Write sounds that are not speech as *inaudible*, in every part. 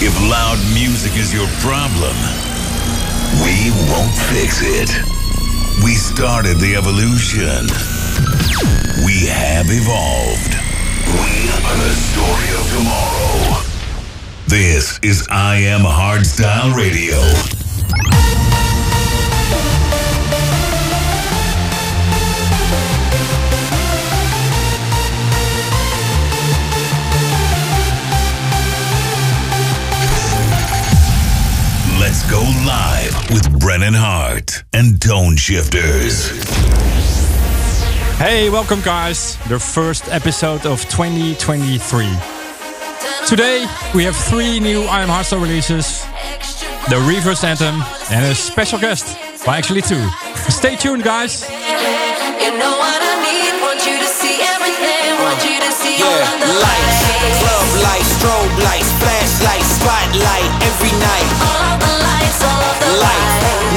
If loud music is your problem, we won't fix it. We started the evolution. We have evolved. We are the story of tomorrow. This is I Am Hardstyle Radio. Go live with Brennan Heart and Toneshifterz. Hey, welcome, guys. The first episode of 2023. Today, we have three new I Am Hardstyle releases, the Reverze Anthem, and a special guest. Well, actually, two. Stay tuned, guys. You know yeah, lights, club lights, strobe lights, flashlights, spotlight every night. Life,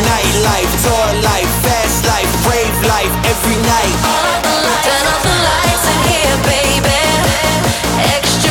night life, tour life, fast life, brave life, every night. Turn off the lights in here, baby. Extra.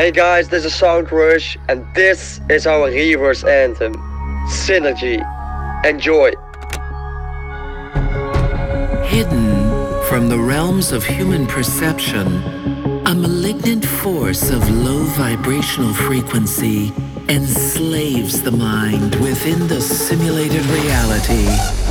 Hey guys, this is Sound Rush, and this is our Reverze anthem, Synergy. Enjoy. Hidden from the realms of human perception, a malignant force of low vibrational frequency enslaves the mind within the simulated reality.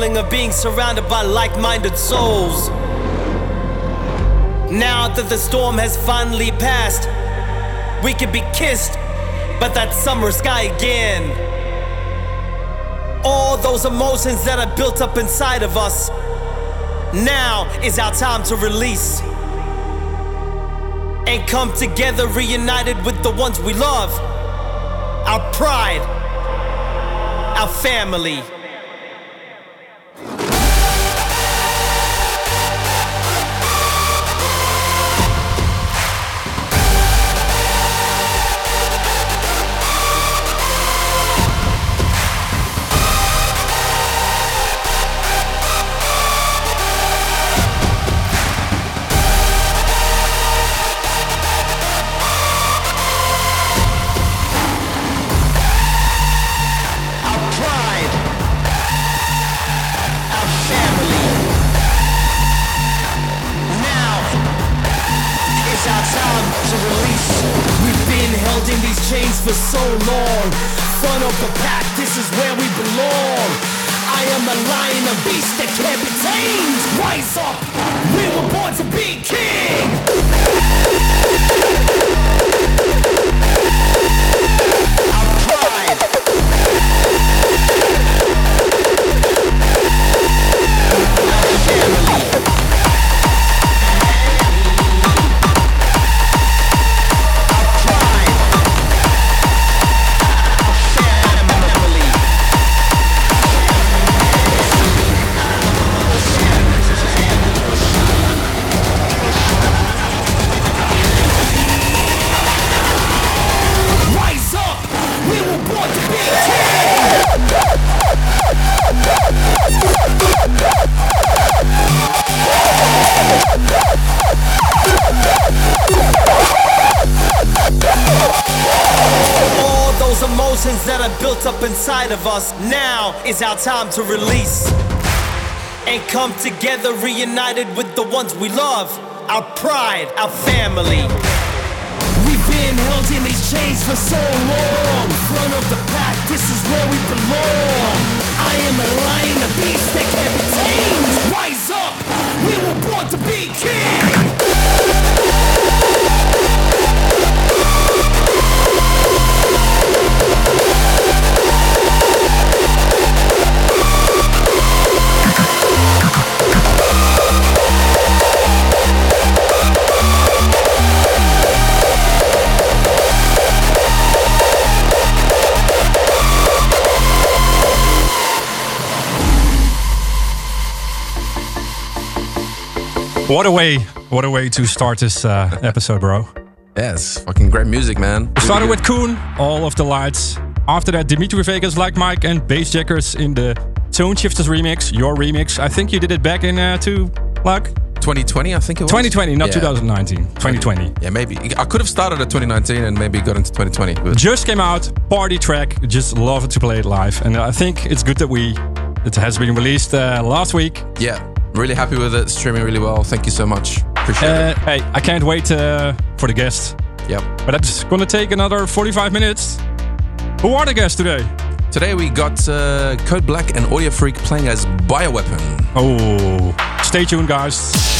Feeling of being surrounded by like minded souls. Now that the storm has finally passed, we can be kissed by that summer sky again. All those emotions that are built up inside of us, now is our time to release. And come together reunited with the ones we love, our pride, our family. Inside of us, now is our time to release. And come together reunited with the ones we love, our pride, our family. We've been held in these chains for so long. Front of the pack, this is where we belong. I am a lion, a beast that can't be tamed. Rise up, we were born to be king. What a way, what a way to start this uh, episode, bro. Yes, fucking great music, man. We started with Koen, All of the Lights. After that, Dimitri Vegas, Like Mike, and Bassjackers in the Toneshifterz remix, your remix. I think you did it back in uh, two, like 2020, I think it was. 2020, not Yeah. 2019. 2020. Yeah, maybe. I could have started at 2019 and maybe got into 2020. But Just came out, party track. Just love to play it live, and I think it's good that we. It has been released uh, last week. yeah, really happy with it. Streaming really well. Thank you so much. Appreciate Uh, it. hey, I can't wait uh, for the guests, Yep. but that's gonna take another 45 minutes. Who are the guests today? Today we got uh, Code Black and Audiofreq playing as Bioweapon. Oh, stay tuned, guys.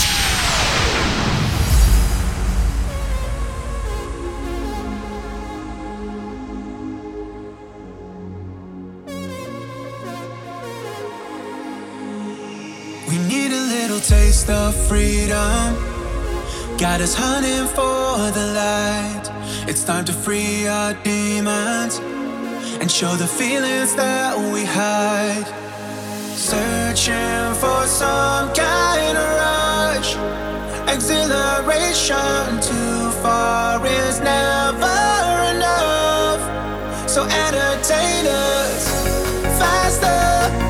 Taste of freedom. Got us hunting for the light. It's time to free our demons and show the feelings that we hide. Searching for some kind of rush. Exhilaration too far is never enough. So entertain us faster,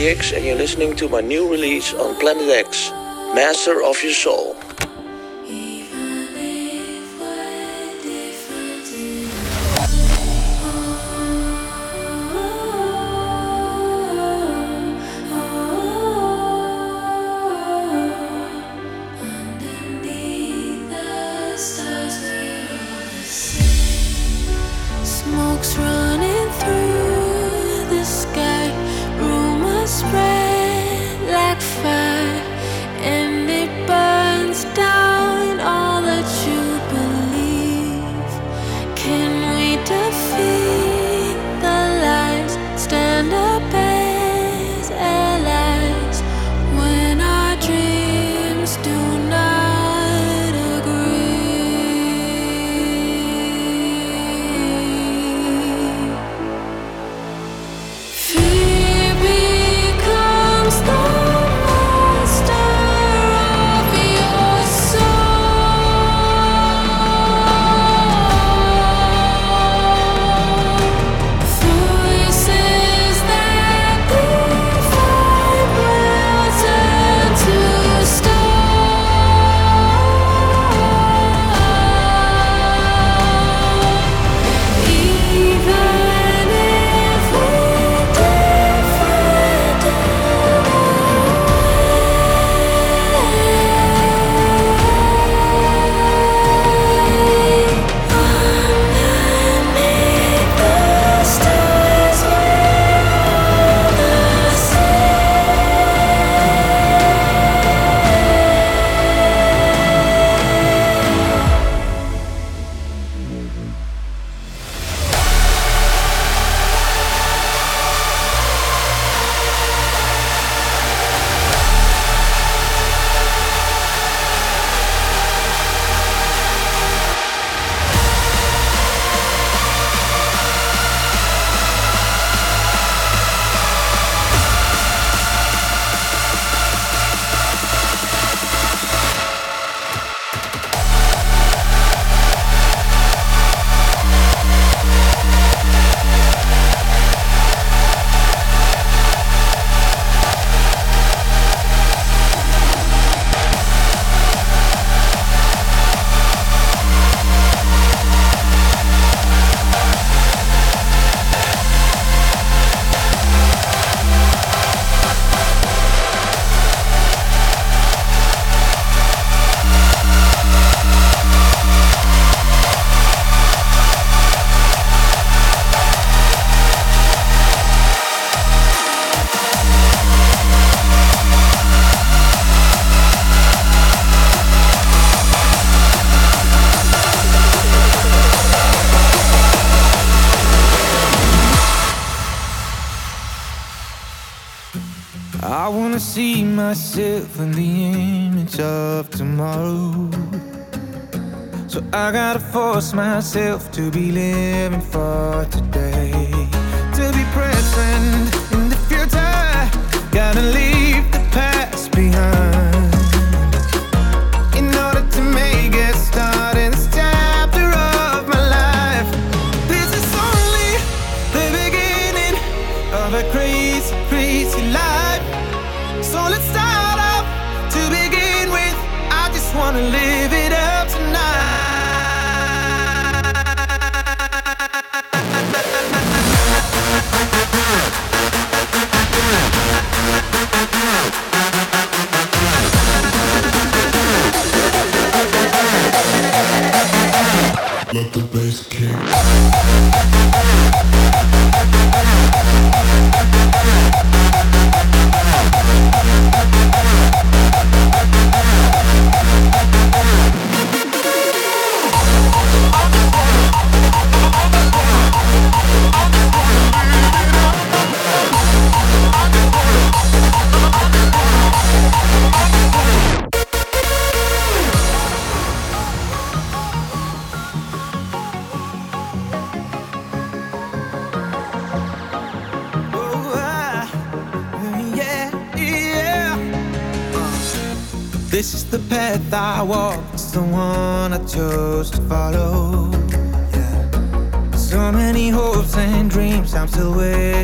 X, and you're listening to my new release on Planet X, Master of Your Soul. I wanna see myself in the image of tomorrow. So I gotta force myself to be living for today. To be present in the future, gotta live. to follow. Yeah. So many hopes and dreams I'm still waiting.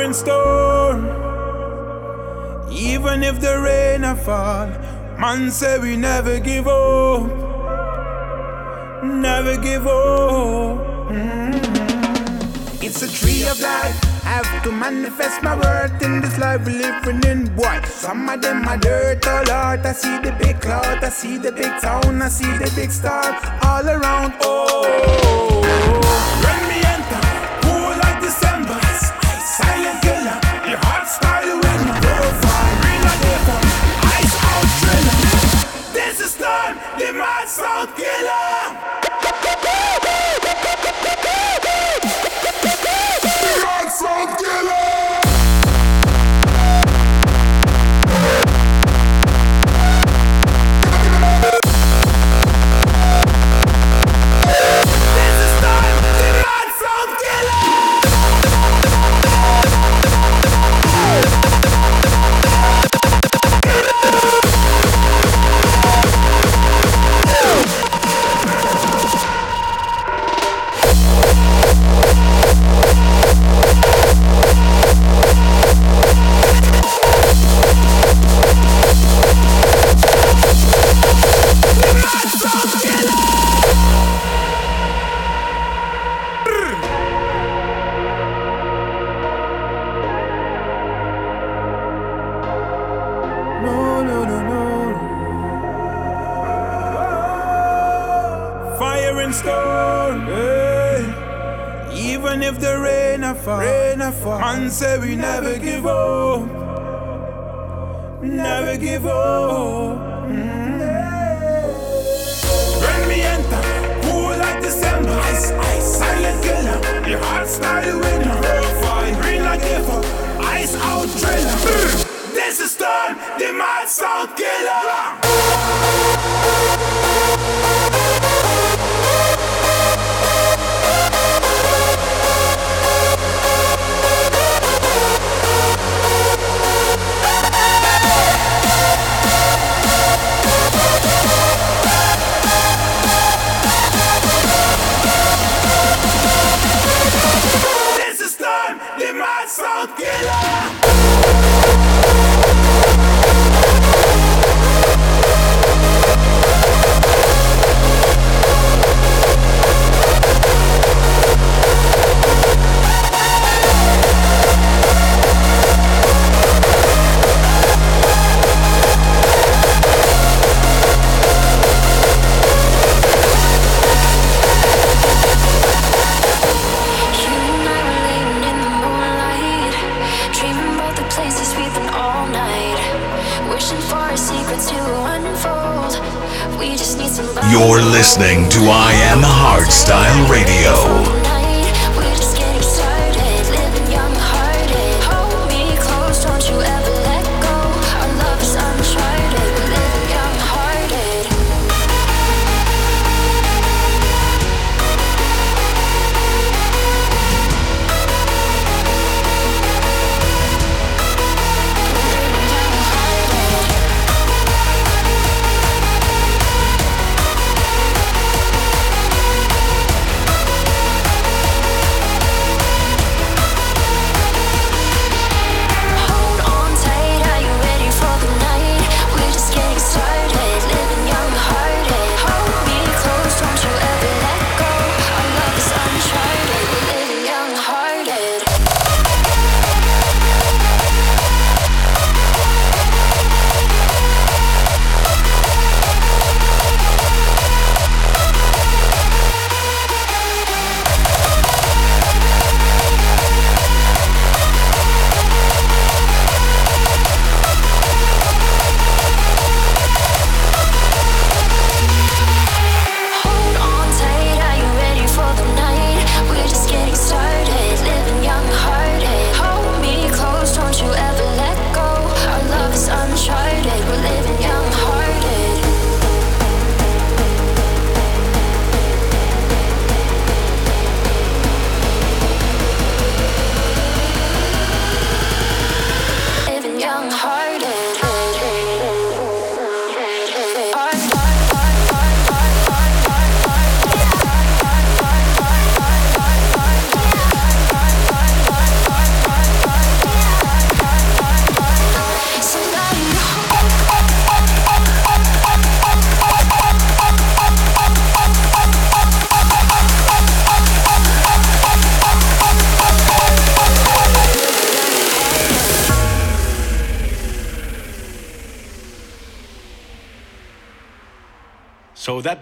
in store Even if the rain a fall, man say we never give up. Never give up. Mm-hmm. It's a tree of life. I have to manifest my worth in this life we living in, boy. Some of them are dirt, all oh. I see the big cloud, I see the big town, I see the big star all around. Oh.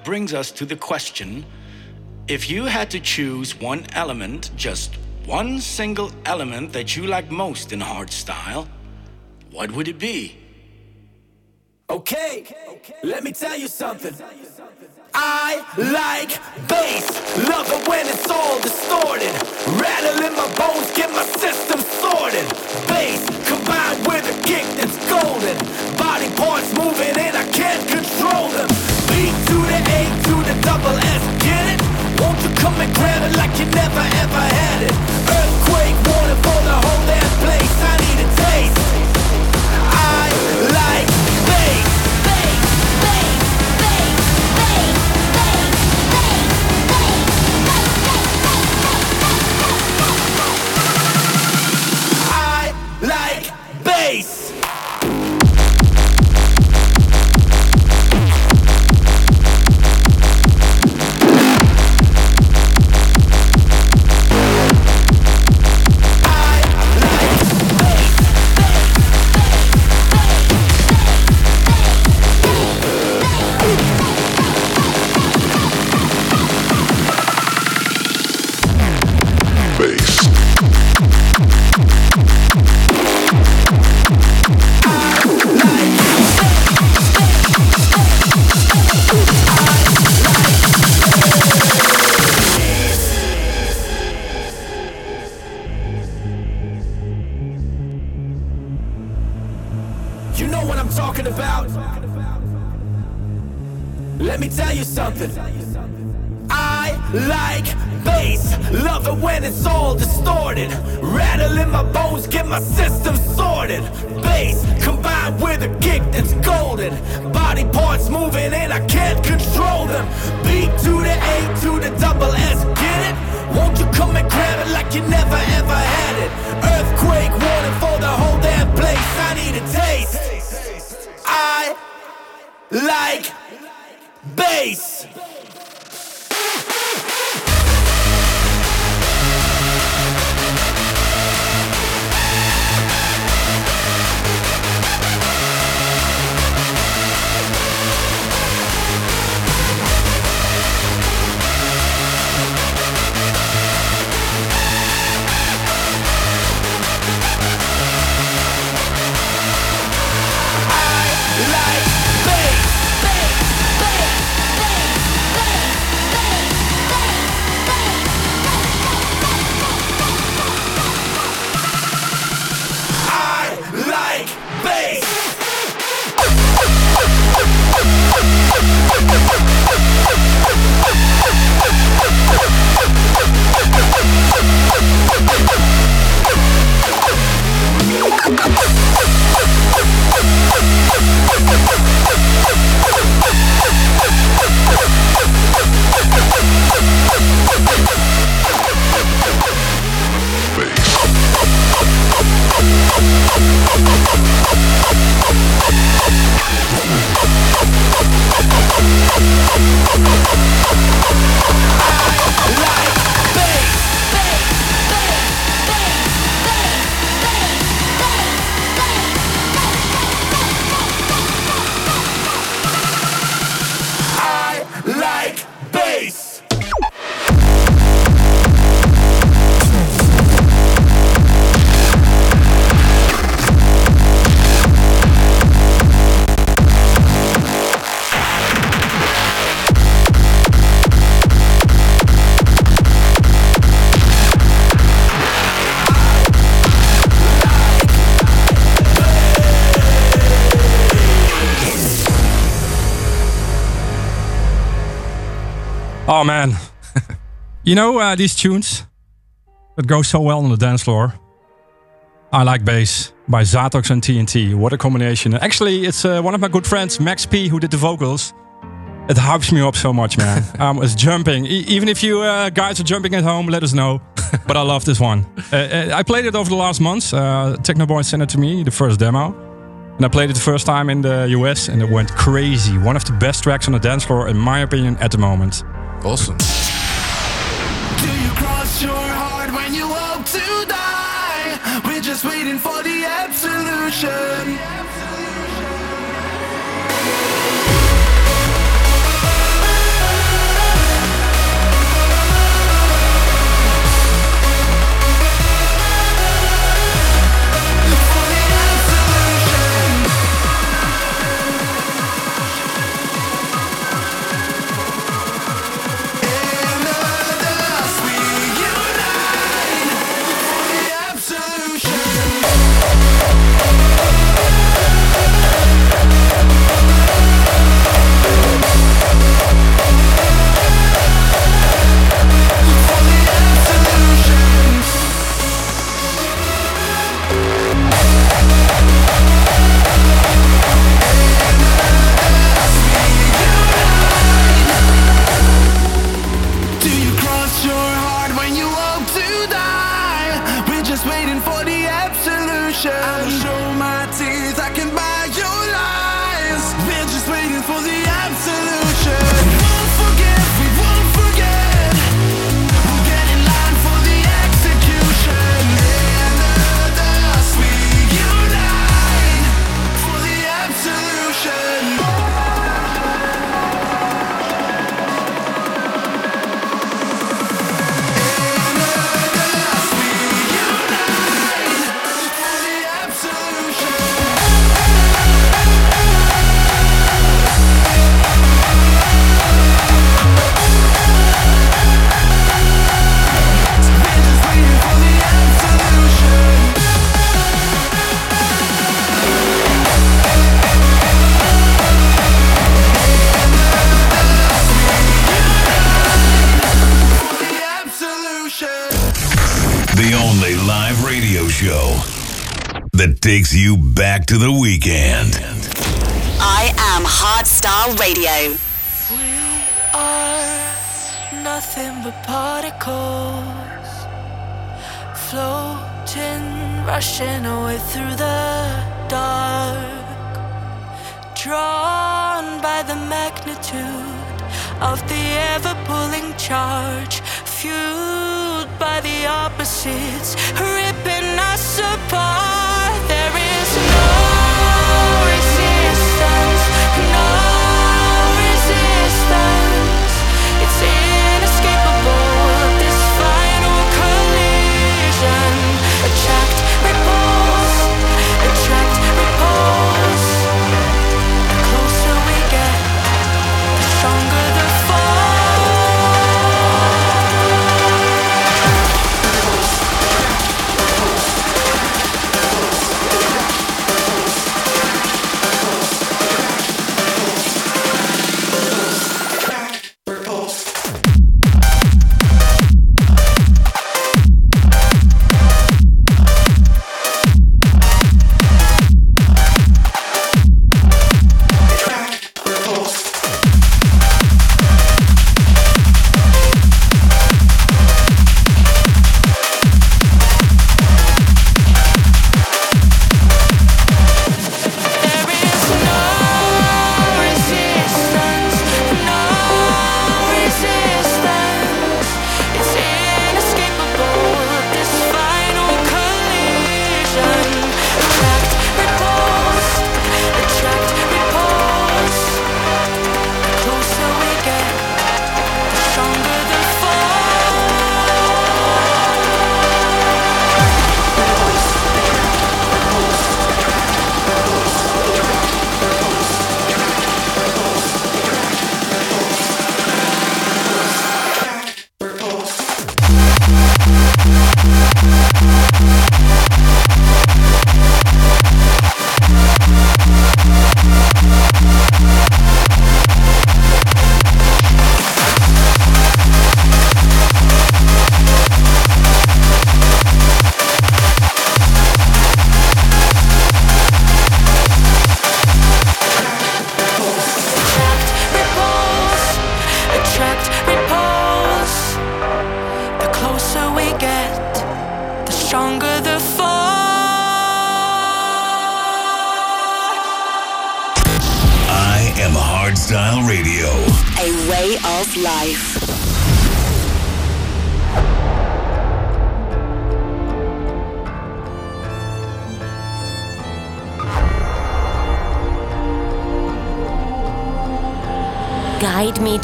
Brings us to the question if you had to choose one element, just one single element that you like most in hardstyle, what would it be? Okay, let me tell you something. Let me tell you something. I like bass, love it when it's all distorted. Rattle in my bones, get my system sorted. Bass combined with a kick that's golden. Body parts moving and I can't control them. B to the A to the double S, get it? Won't you come and grab it like you never ever had it? Earthquake warning for the whole damn place. I need a taste. I like bass. You know uh, these tunes that go so well on the dance floor? I like bass by Zatox and TNT. What a combination. Actually, it's uh, one of my good friends, Max P, who did the vocals. It hypes me up so much, man. *laughs* I was jumping. E- even if you uh, guys are jumping at home, let us know. but I love this one. *laughs* Uh, uh, I played it over the last months. Uh, Technoboy sent it to me, the first demo. And I played it the first time in the US and it went crazy. One of the best tracks on the dance floor, in my opinion, at the moment. Awesome. Just waiting for the absolution.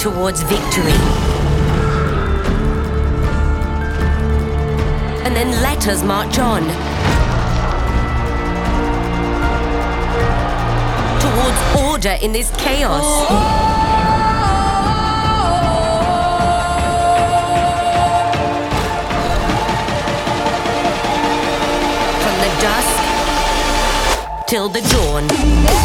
towards victory. And then let us march on towards order in this chaos. Oh. till the dawn.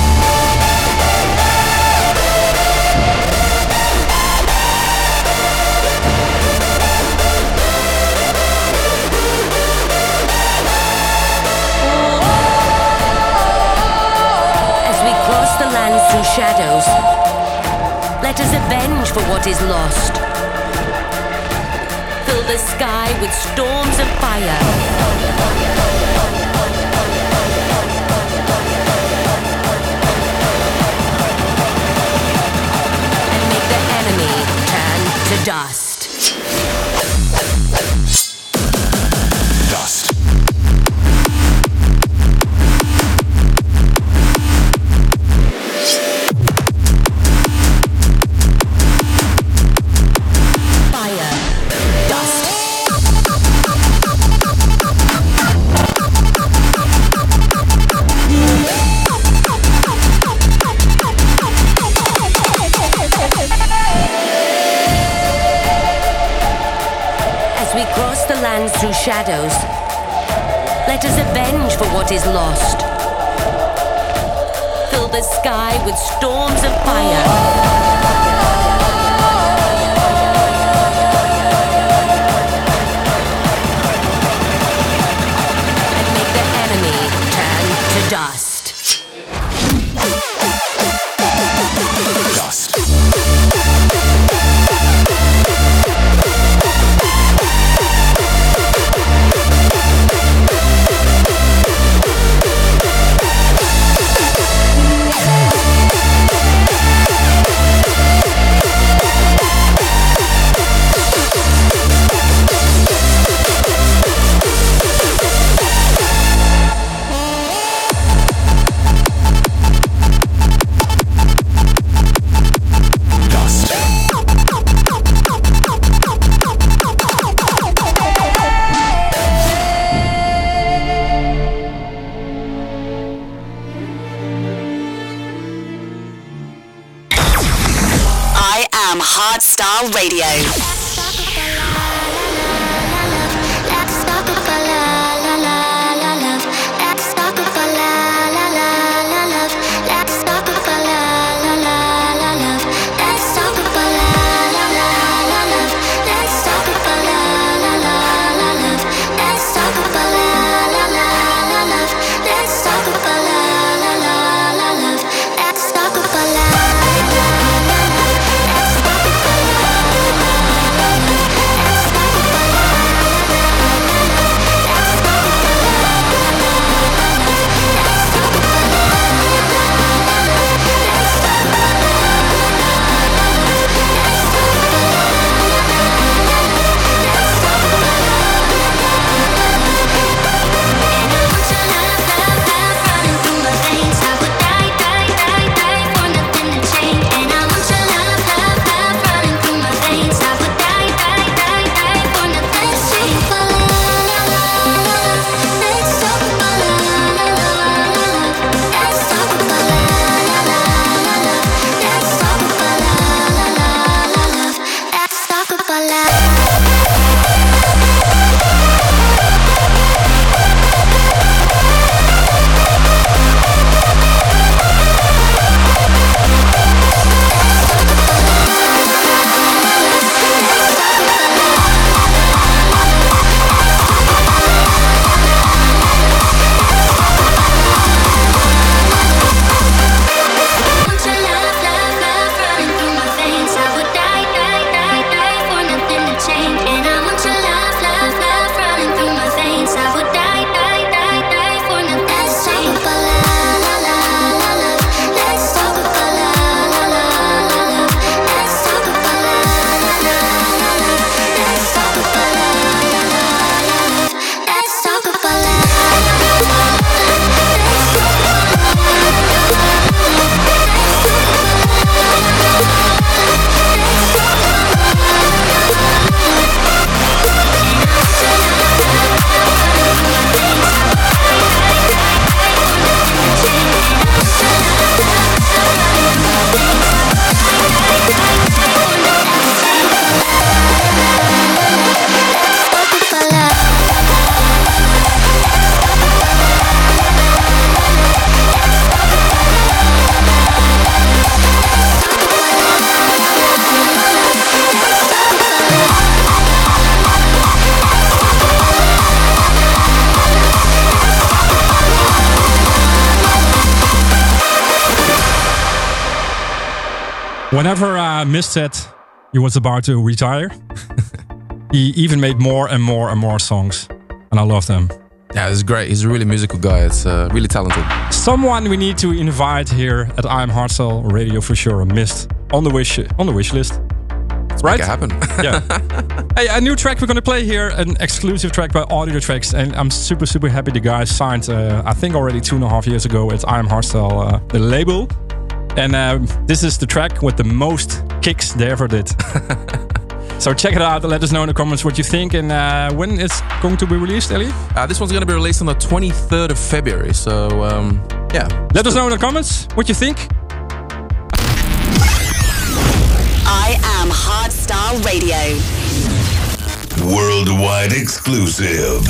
through shadows. Let us avenge for what is lost. Fill the sky with storms of fire. and make the enemy turn to dust. through shadows. Let us avenge for what is lost. Fill the sky with storms of fire. and make the enemy turn to dust. Mist said he was about to retire, *laughs* he even made more and more and more songs. And I love them. Yeah, it's great. He's a really musical guy. It's uh, really talented. Someone we need to invite here at I Am Hardstyle Radio for sure. Mist on the wish on the wish list. Let's right? make it happen. *laughs* yeah. Hey, a new track we're gonna play here, an exclusive track by Audiotricz, and I'm super super happy the guys signed. Uh, I think already two and a half years ago at I Am Hardstyle, uh, the label. And uh, this is the track with the most kicks they ever did. *laughs* so check it out. And let us know in the comments what you think and uh, when it's going to be released, Ellie. Uh, this one's going to be released on the 23rd of February. So, um, yeah. Let us know in the comments what you think. I am Hardstyle Radio. Worldwide exclusive.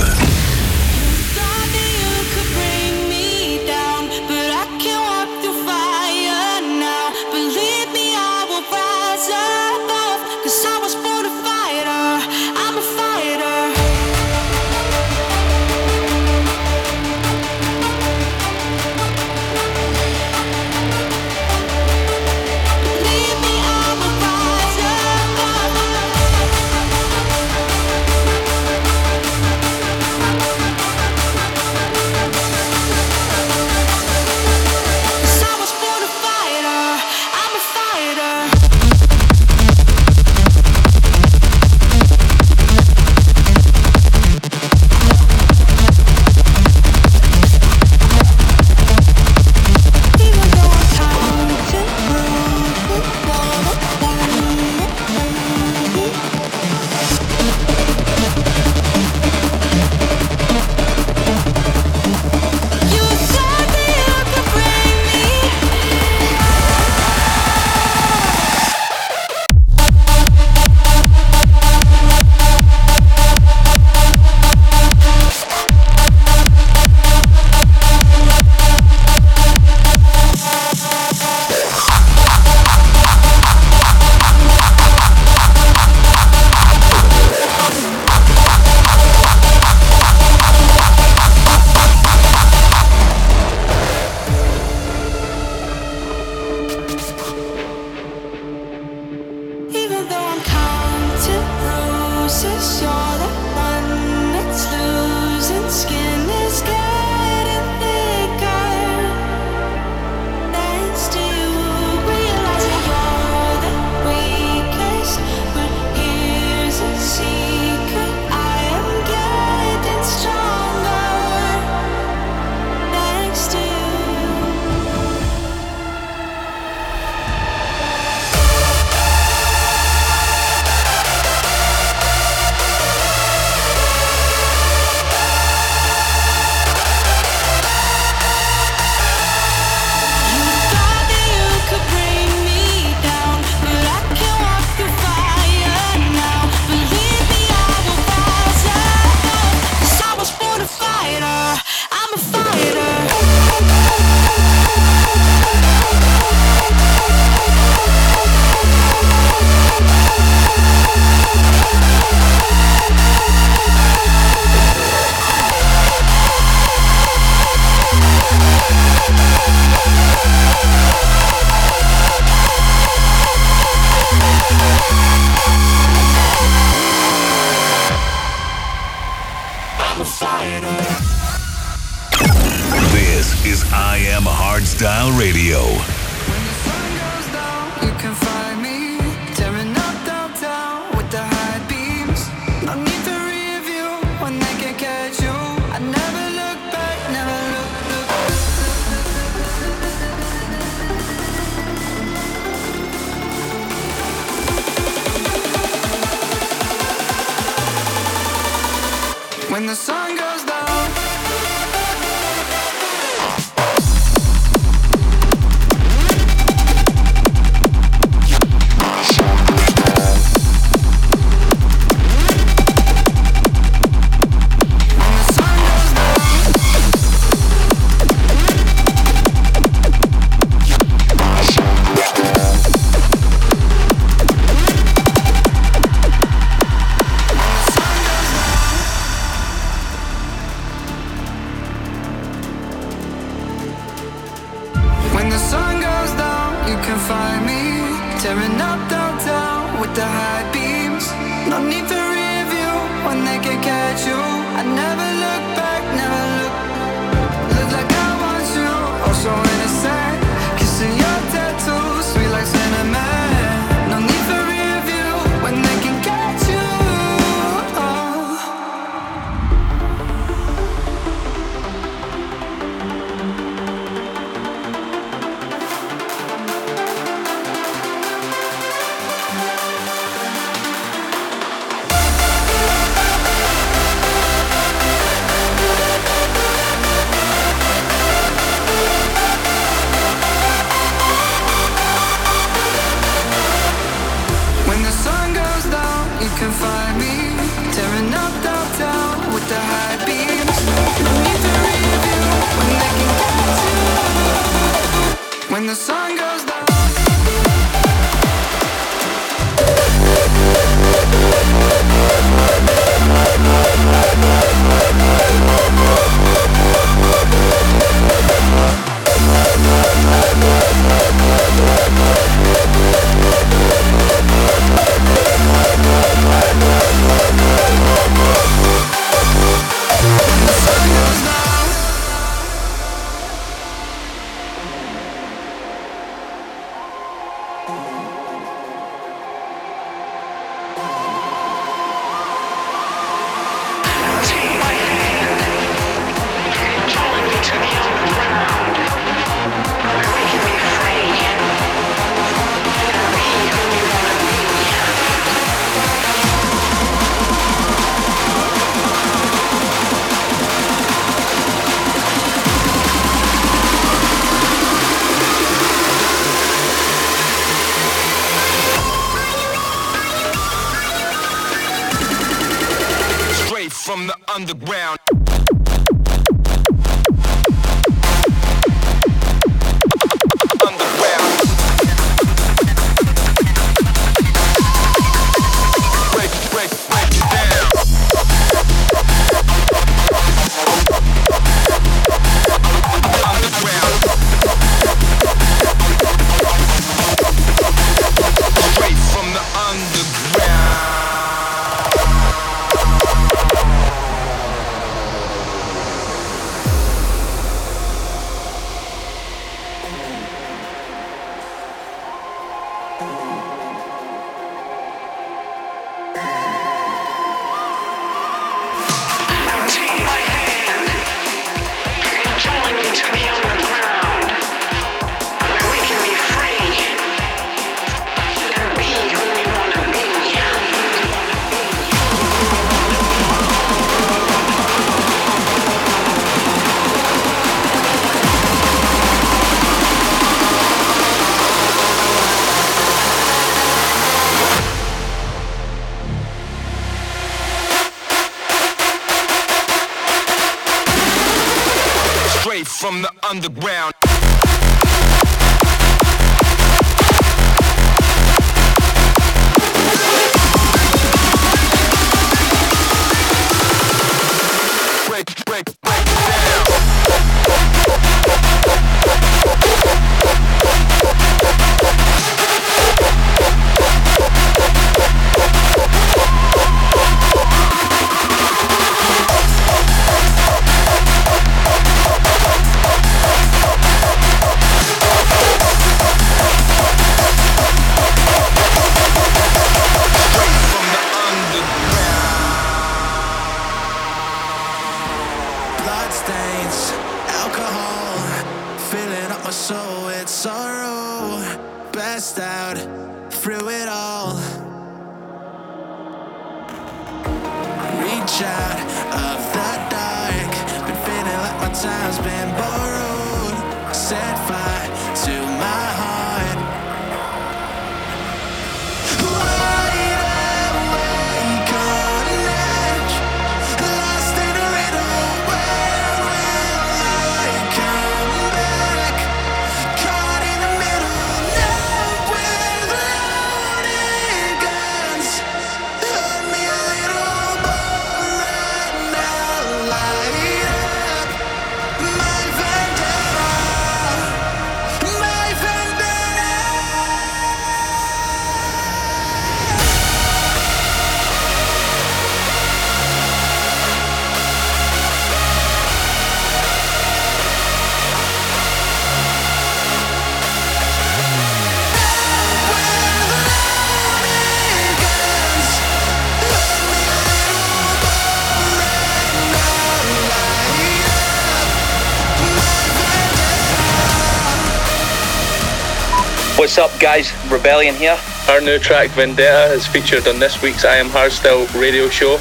Up, guys? Rebelion here. Our new track Vendetta is featured on this week's I Am Hardstyle radio show.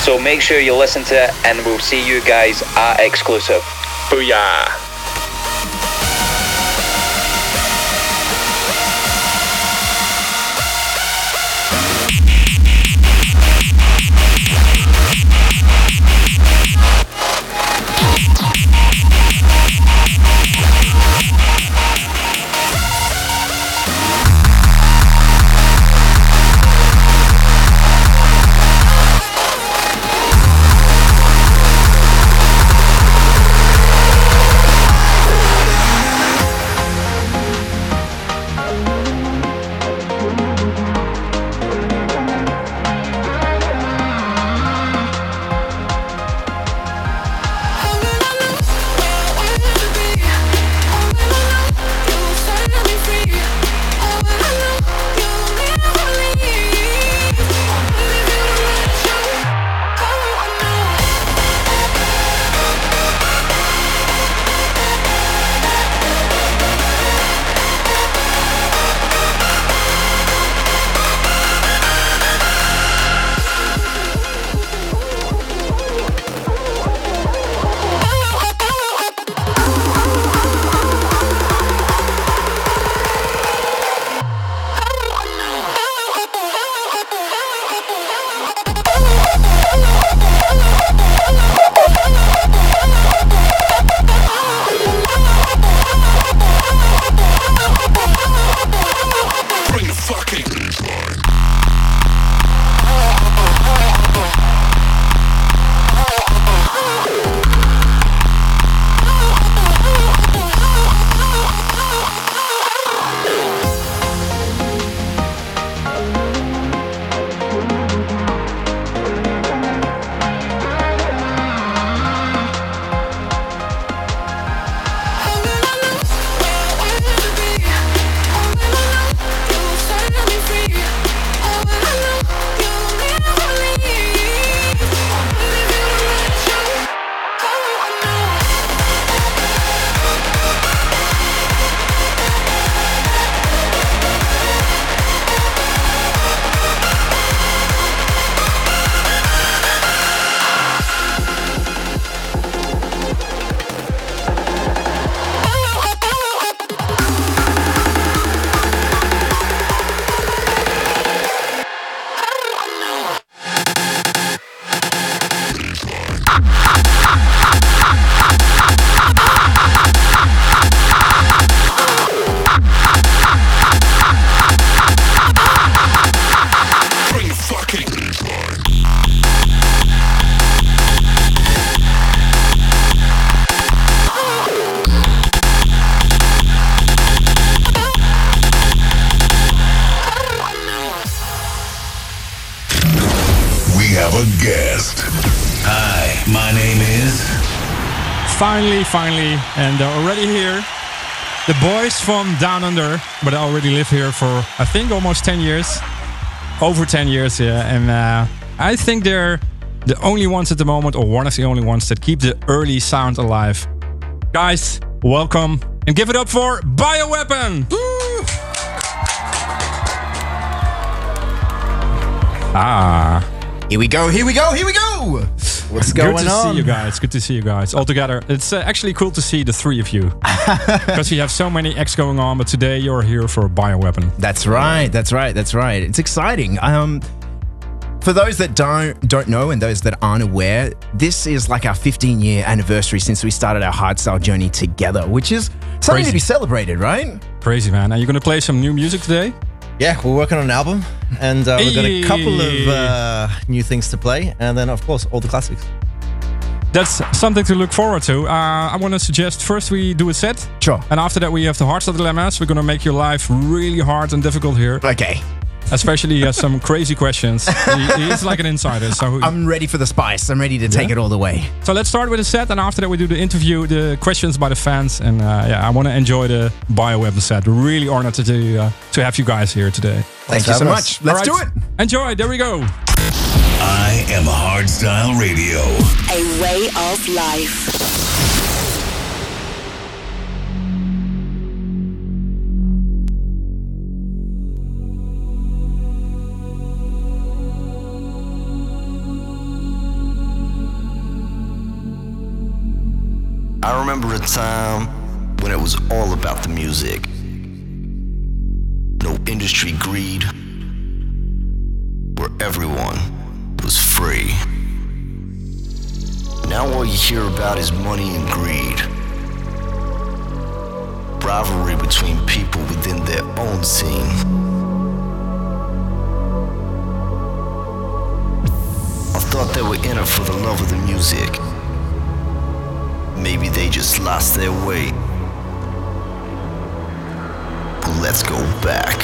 So make sure you listen to it, and we'll see you guys at Exclusive. Booyah! Finally, and they're already here. The boys from Down Under, but I already live here for I think almost 10 years. Over 10 years, yeah. And uh, I think they're the only ones at the moment, or one of the only ones that keep the early sound alive. Guys, welcome And give it up for Bioweapon! Ah. Here we go, here we go, here we go! What's going on? Good to on? see you guys. Good to see you guys all together. It's uh, actually cool to see the three of you *laughs* because we have so many acts going on. But today you're here for a Bioweapon. That's right, that's right, that's right. It's exciting. Um, for those that don't don't know and those that aren't aware, this is like our 15 year anniversary since we started our hardstyle journey together, which is something Crazy. to be celebrated, right? Crazy man. Are you gonna play some new music today? Yeah, we're working on an album, and uh, we've got a couple of uh, new things to play, and then of course all the classics. That's something to look forward to. Uh, I want to suggest first we do a set. Sure. And after that we have the hardstyle dilemmas. We're gonna make your life really hard and difficult here. Okay. Especially he has some crazy questions. he, he's like an insider. So I'm ready for the spice. I'm ready to take Yeah. it all the way. So let's start with a set, and after that we do the interview, the questions by the fans, and uh, yeah, I want to enjoy the bioweapon set. Really honored to uh, to have you guys here today. Thank you so much. Let's do it. Enjoy. There we go. I am Hardstyle Radio. A way of life. I remember a time when it was all about the music. No industry greed, where everyone was free. Now all you hear about is money and greed. Rivalry between people within their own scene. I thought they were in it for the love of the music. Maybe they just lost their way. But let's go back.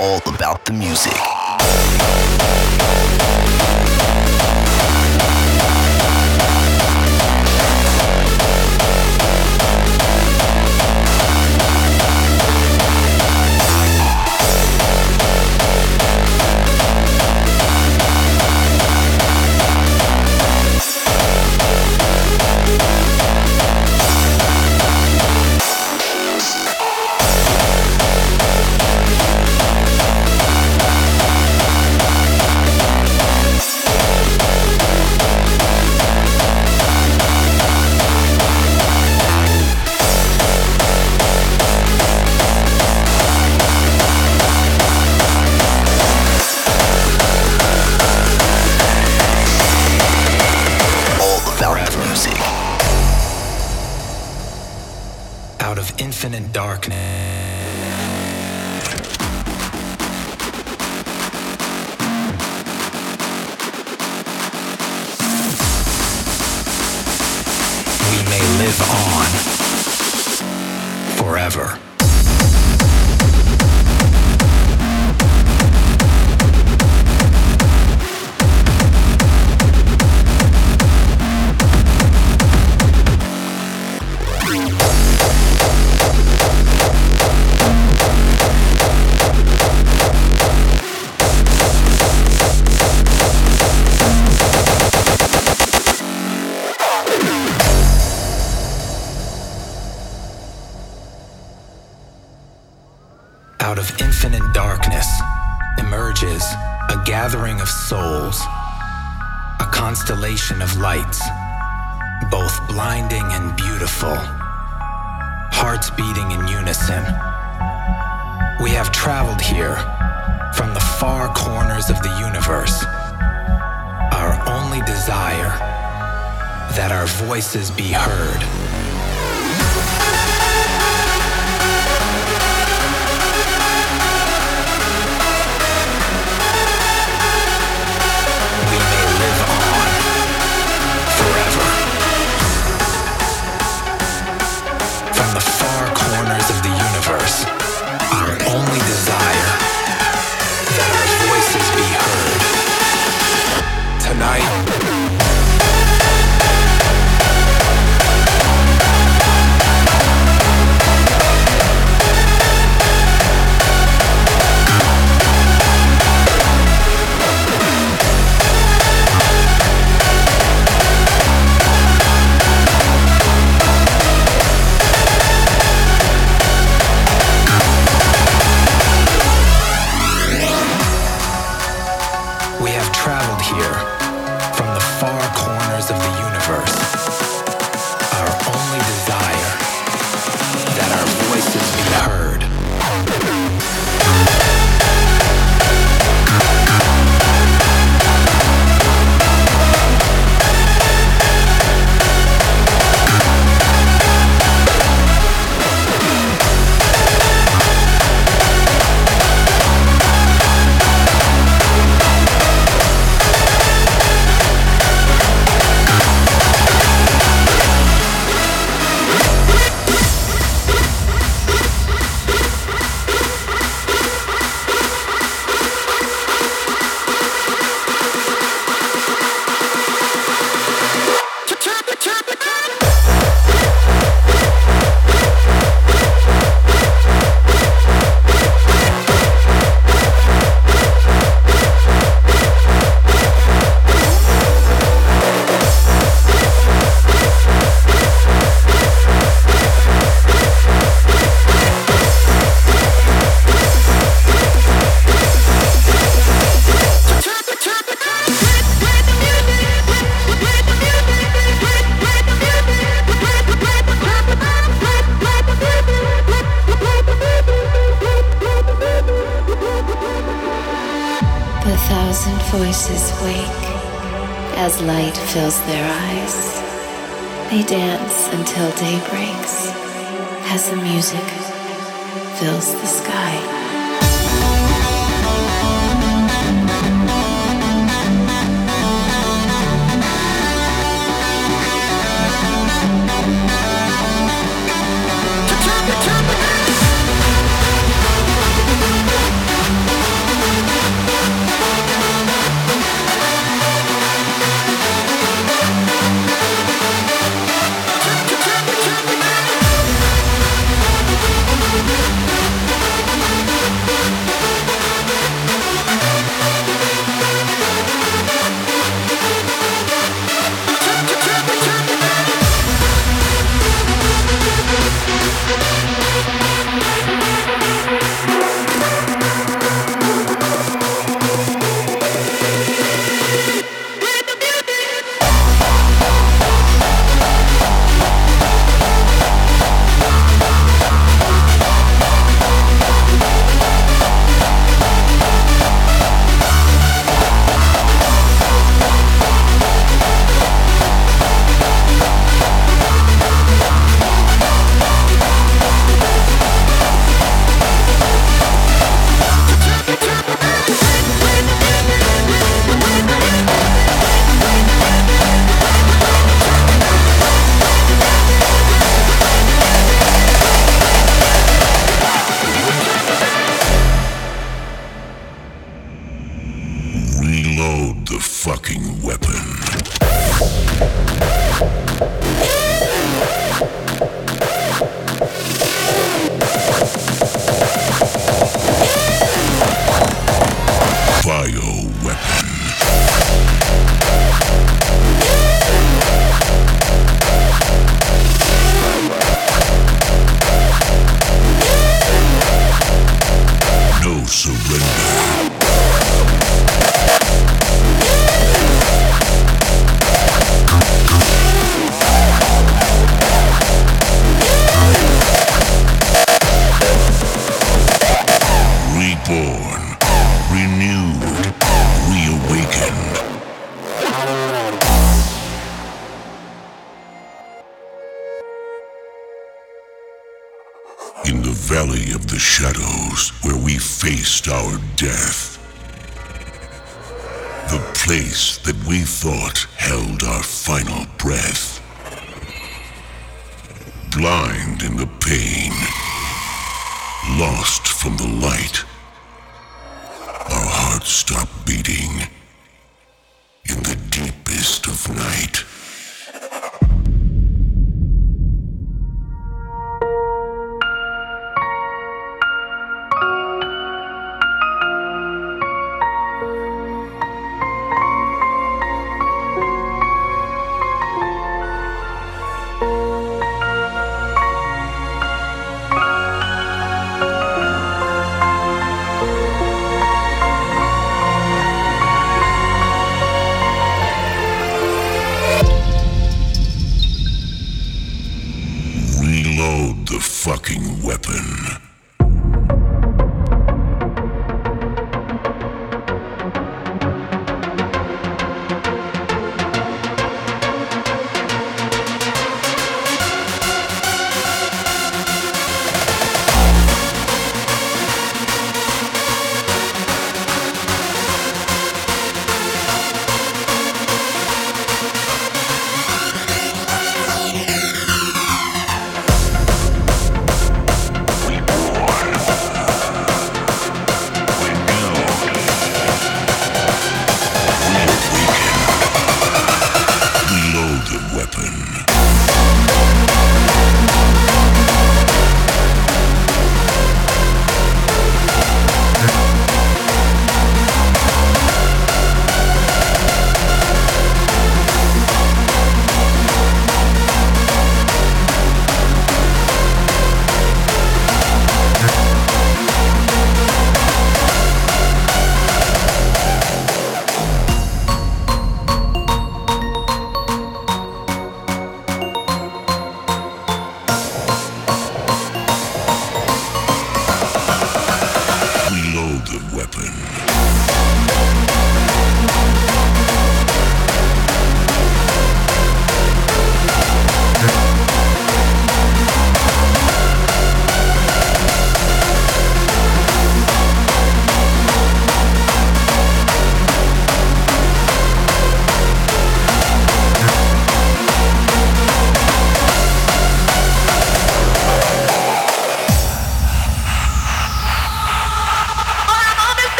All about the music. Infinite darkness. Constellation of lights, both blinding and beautiful, hearts beating in unison. We have traveled here from the far corners of the universe. Our only desire that our voices be heard.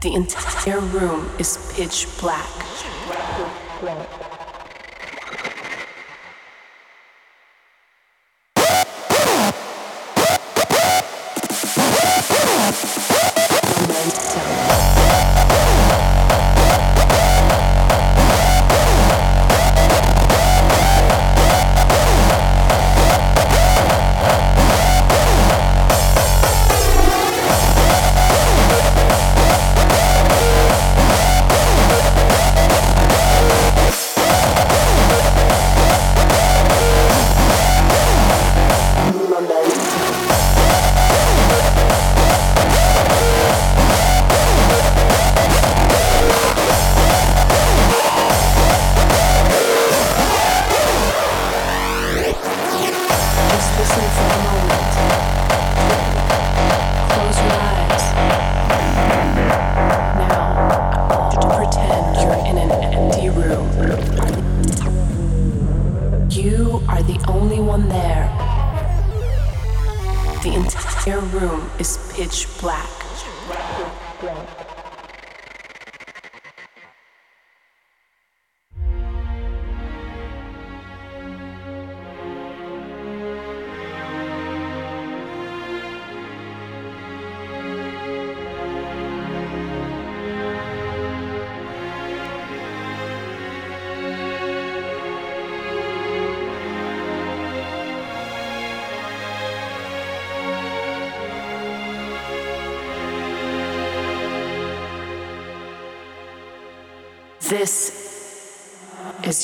The entire room is pitch black.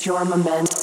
Your memento.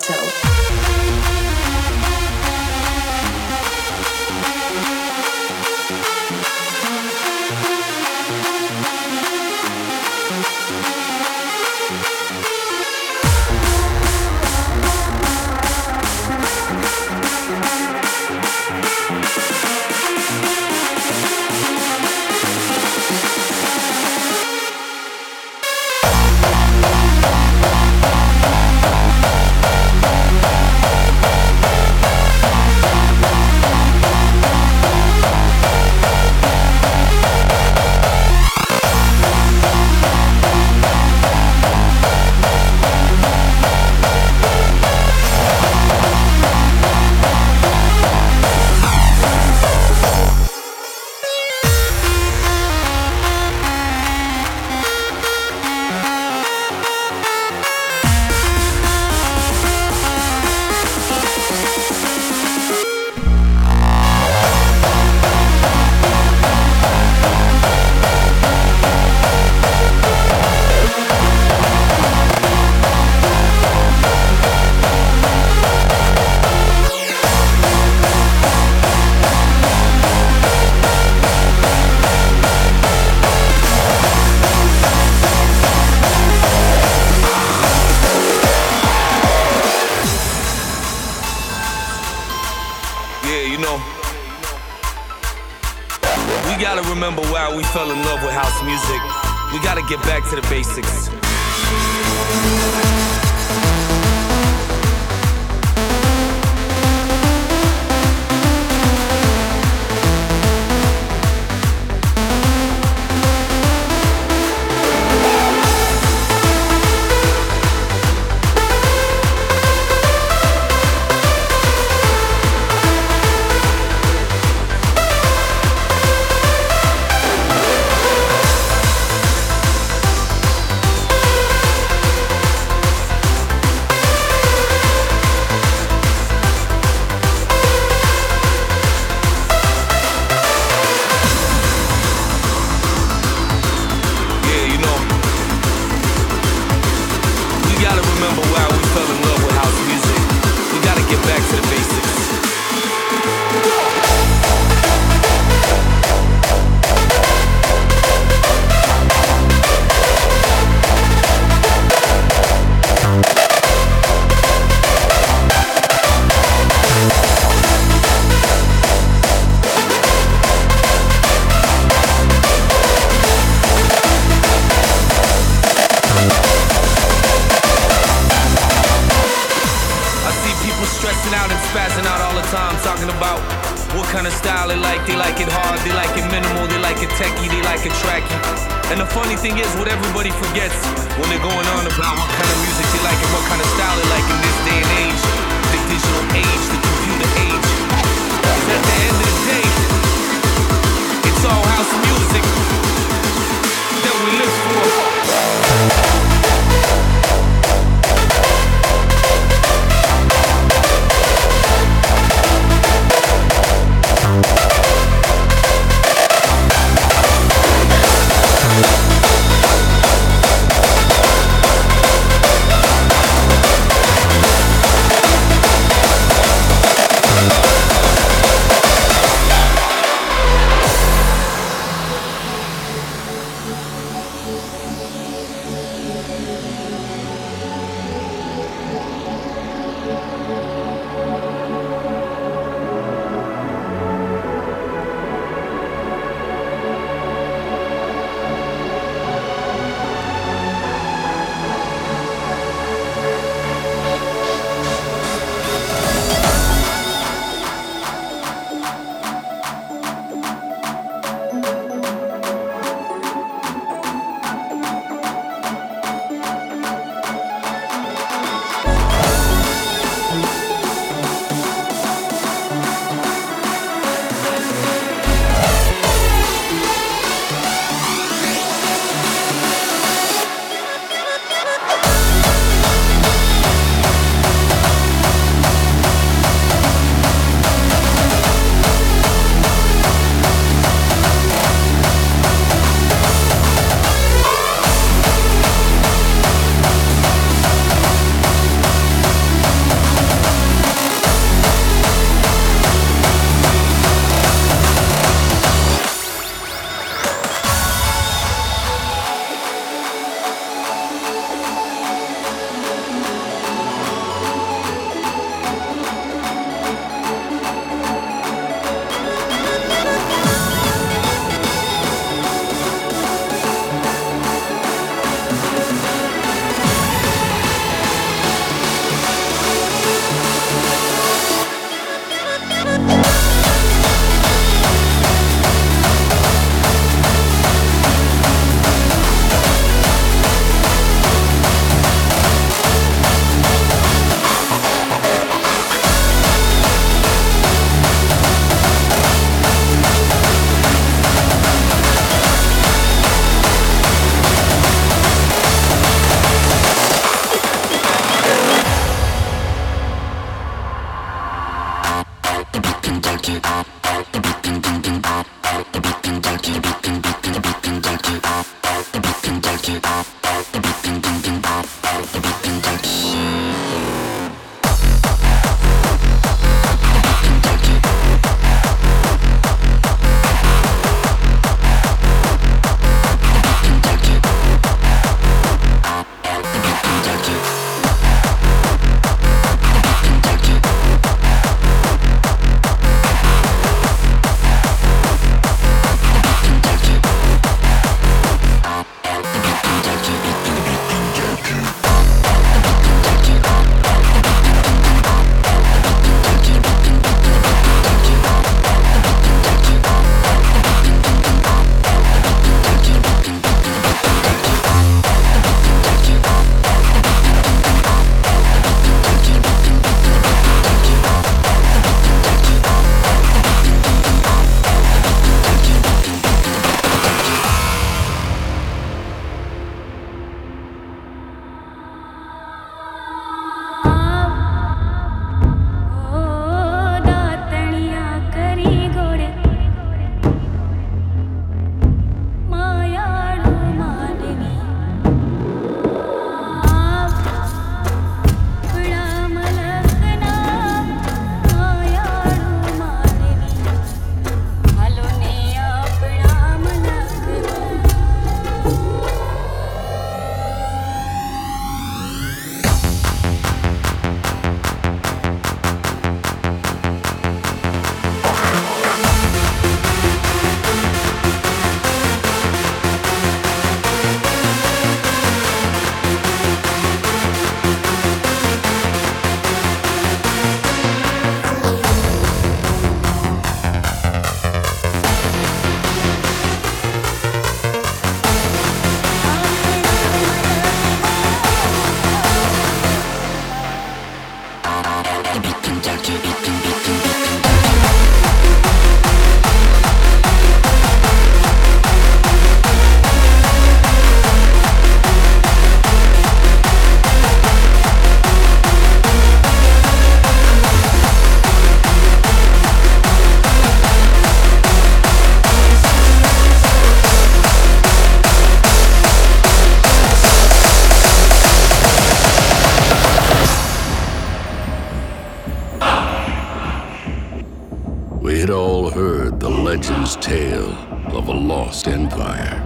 Lost empire.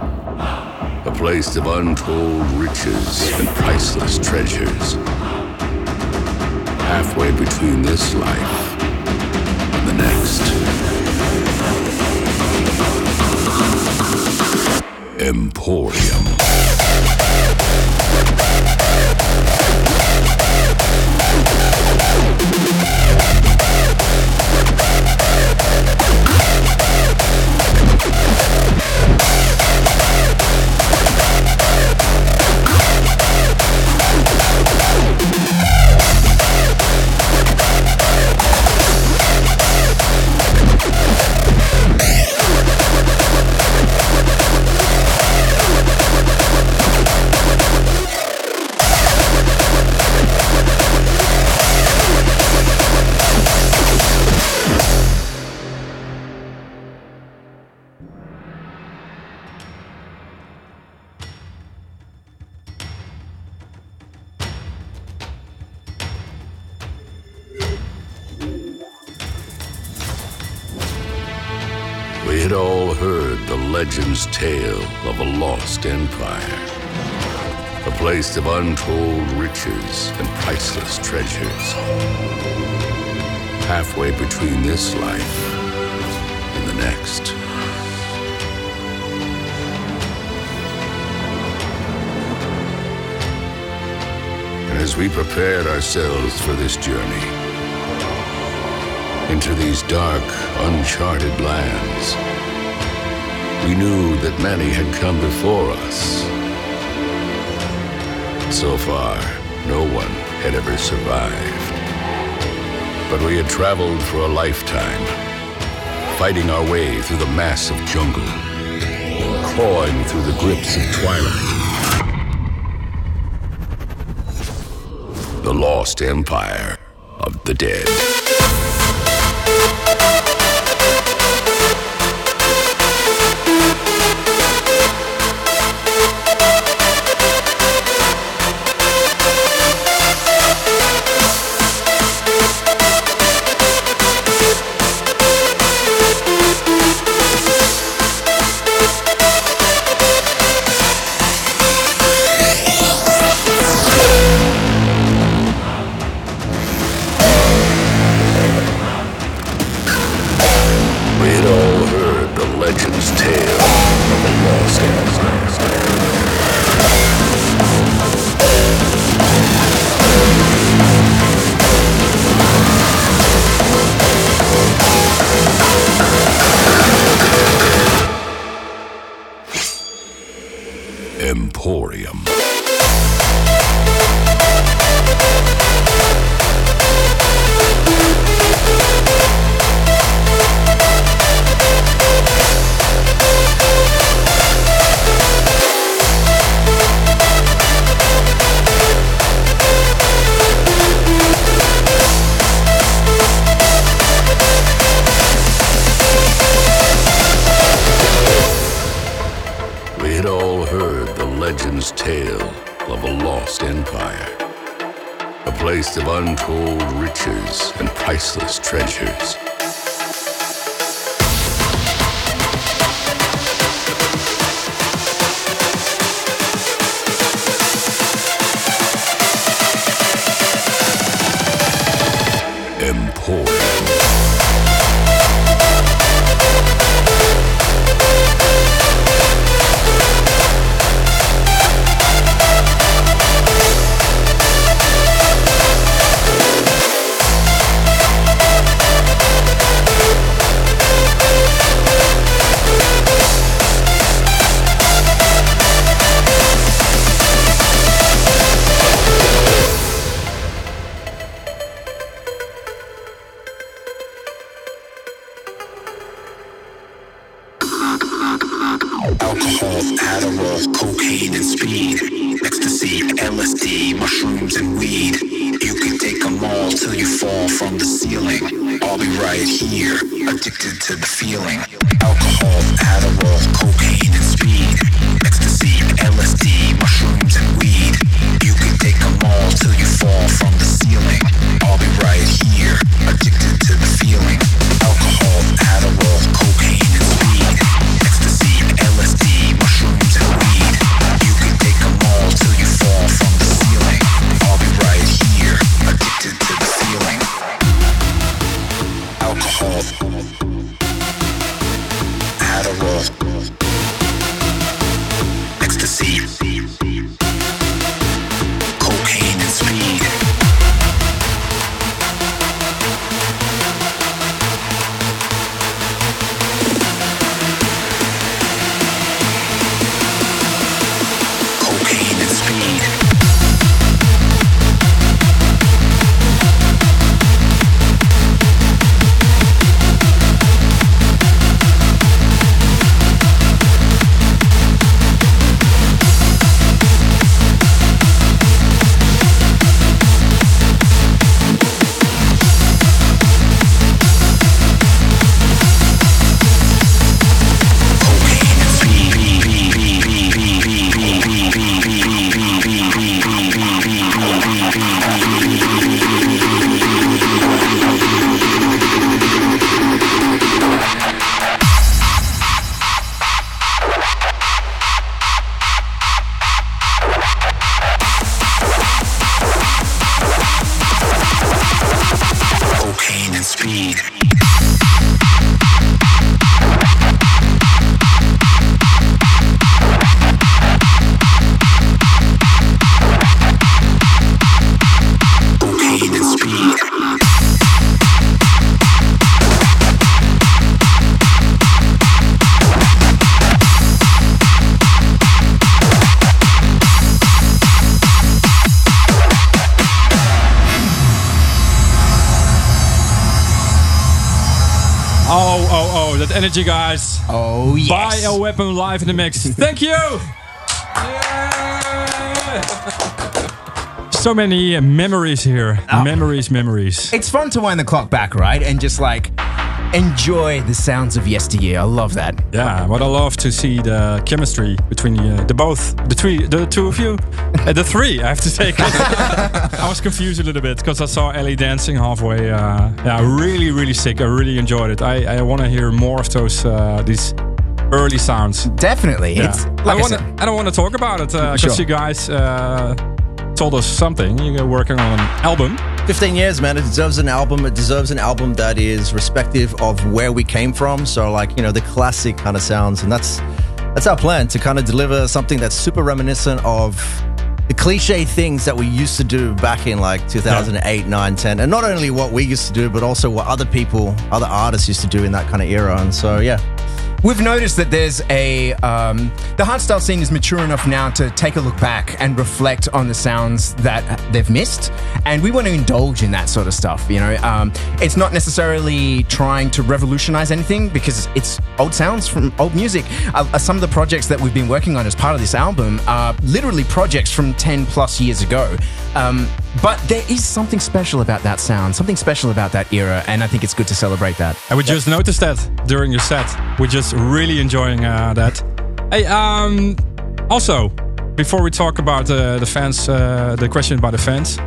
A place of untold riches and priceless treasures. Halfway between this life and the next. Emporium. Between this life and the next. And as we prepared ourselves for this journey, into these dark, uncharted lands. We knew that many had come before us. So far, no one had ever survived. But we had traveled for a lifetime, fighting our way through the mass of jungle, clawing through the grips of twilight. The lost empire of the dead. Of a lost empire. A place of untold riches and priceless treasures. Energy, guys. Oh, yes. Bioweapon live in the mix. *laughs* Thank you. so many memories here. Ah. Memories, memories. It's fun to wind the clock back, right? And just like enjoy the sounds of yesteryear. I love that. Yeah, what I love to see the chemistry between the, the both, the three, the two of you, uh, the three. I have to say, *laughs* I was confused a little bit because I saw Ellie dancing halfway. Uh, yeah, really, really sick. I really enjoyed it. I, I want to hear more of those uh, these early sounds. Definitely. Yeah. It's like I I want to. said- I don't want to talk about it because Sure. you guys uh, told us something. You're working on an album. 15 years, man. It deserves an album. It deserves an album that is respective of where we came from. So, like, you know, the classic kind of sounds. And that's that's our plan to kind of deliver something that's super reminiscent of the cliche things that we used to do back in like 2008, 9, 10. And not only what we used to do, but also what other people, other artists used to do in that kind of era. And so, yeah. We've noticed that there's a um, the hardstyle scene is mature enough now to take a look back and reflect on the sounds that they've missed, and we want to indulge in that sort of stuff. You know, um, it's not necessarily trying to revolutionize anything because it's old sounds from old music. Uh, uh, some of the projects that we've been working on as part of this album are literally projects from 10 plus years ago. Um, but there is something special about that sound, something special about that era, and I think it's good to celebrate that. And we just noticed that during your set. We're just really enjoying uh, that. Hey, um, also, before we talk about uh, the fans, uh, the question about the fans,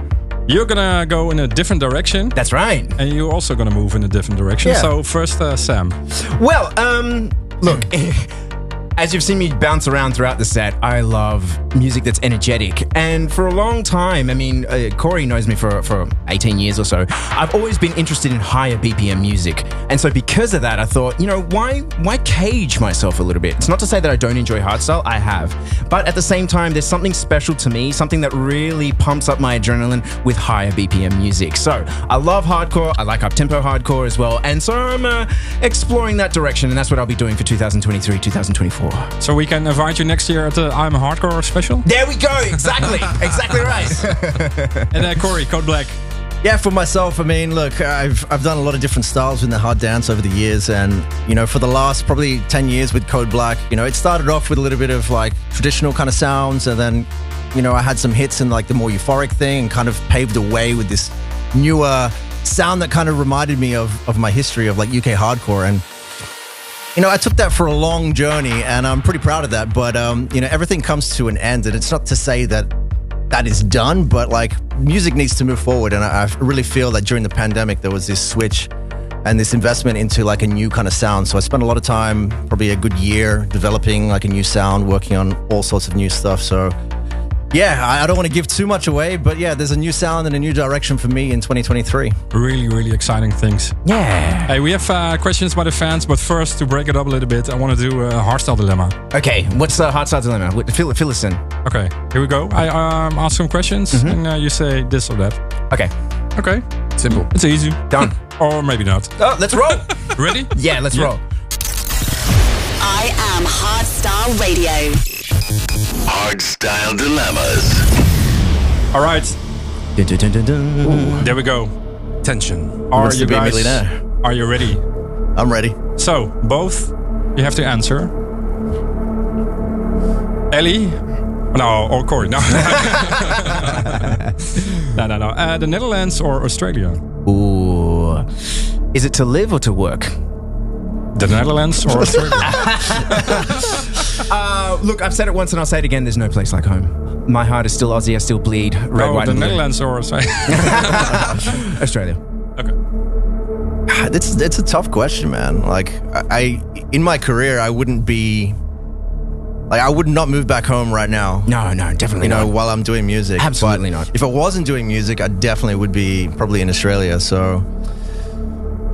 you're gonna go in a different direction. That's right. And you're also gonna move in a different direction. Yeah. So first, uh, Sam. Well, um, look, *laughs* as you've seen me bounce around throughout the set, I love music that's energetic. And for a long time, I mean, uh, Corey knows me for, for 18 years or so, I've always been interested in higher BPM music. And so because of that, I thought, you know, why, why cage myself a little bit? It's not to say that I don't enjoy hardstyle, I have. But at the same time, there's something special to me, something that really pumps up my adrenaline with higher BPM music. So I love hardcore, I like up-tempo hardcore as well. And so I'm uh, exploring that direction, and that's what I'll be doing for 2023, 2024. So we can invite you next year at the I'm Hardcore special. There we go. Exactly. *laughs* exactly right. *laughs* and uh, Corey, Code Black. Yeah, for myself, I mean, look, I've I've done a lot of different styles in the hard dance over the years, and you know, for the last probably ten years with Code Black, you know, it started off with a little bit of like traditional kind of sounds, and then you know, I had some hits in like the more euphoric thing and kind of paved the way with this newer sound that kind of reminded me of, of my history of like UK hardcore. And, you know, I took that for a long journey and I'm pretty proud of that. But, um, you know, everything comes to an end. And it's not to say that that is done, but like music needs to move forward. And I, I really feel that during the pandemic, there was this switch and this investment into like a new kind of sound. So I spent a lot of time, probably a good year, developing like a new sound, working on all sorts of new stuff. So yeah, I, I don't want to give too much away, but yeah, there's a new sound and a new direction for me in 2023. Really, really exciting things. Yeah. Hey, we have uh, questions by the fans, but first, to break it up a little bit, I want to do a hardstyle dilemma. Okay, what's the hardstyle dilemma? What- Fill, fill us in. Okay, here we go. I um, ask some questions, and uh, you say this or that. Okay. Okay. Simple. It's easy. Done. *laughs* or maybe not. Oh, let's roll. *laughs* Ready? yeah, let's Yeah. roll. I am Hardstyle Radio. Hardstyle dilemmas. All right. Dun, dun, dun, dun, dun. There we go. Tension. Are wants you to be guys? Are you ready? I'm ready. So both, you have to answer. Ellie, no, or Corey, no, *laughs* no, no, no. Uh, the Netherlands or Australia? Ooh. Is it to live or to work? The Netherlands or Australia? *laughs* Uh, look, I've said it once and I'll say it again. There's no place like home. My heart is still Aussie. I still bleed red, no, white, the and blue. Netherlands or Australia? *laughs* Australia. okay. It's it's a tough question, man. Like I, I in my career, I wouldn't be like I would not move back home right now. No, no, definitely You know, not. while I'm doing music. Absolutely But not. If I wasn't doing music, I definitely would be probably in Australia. So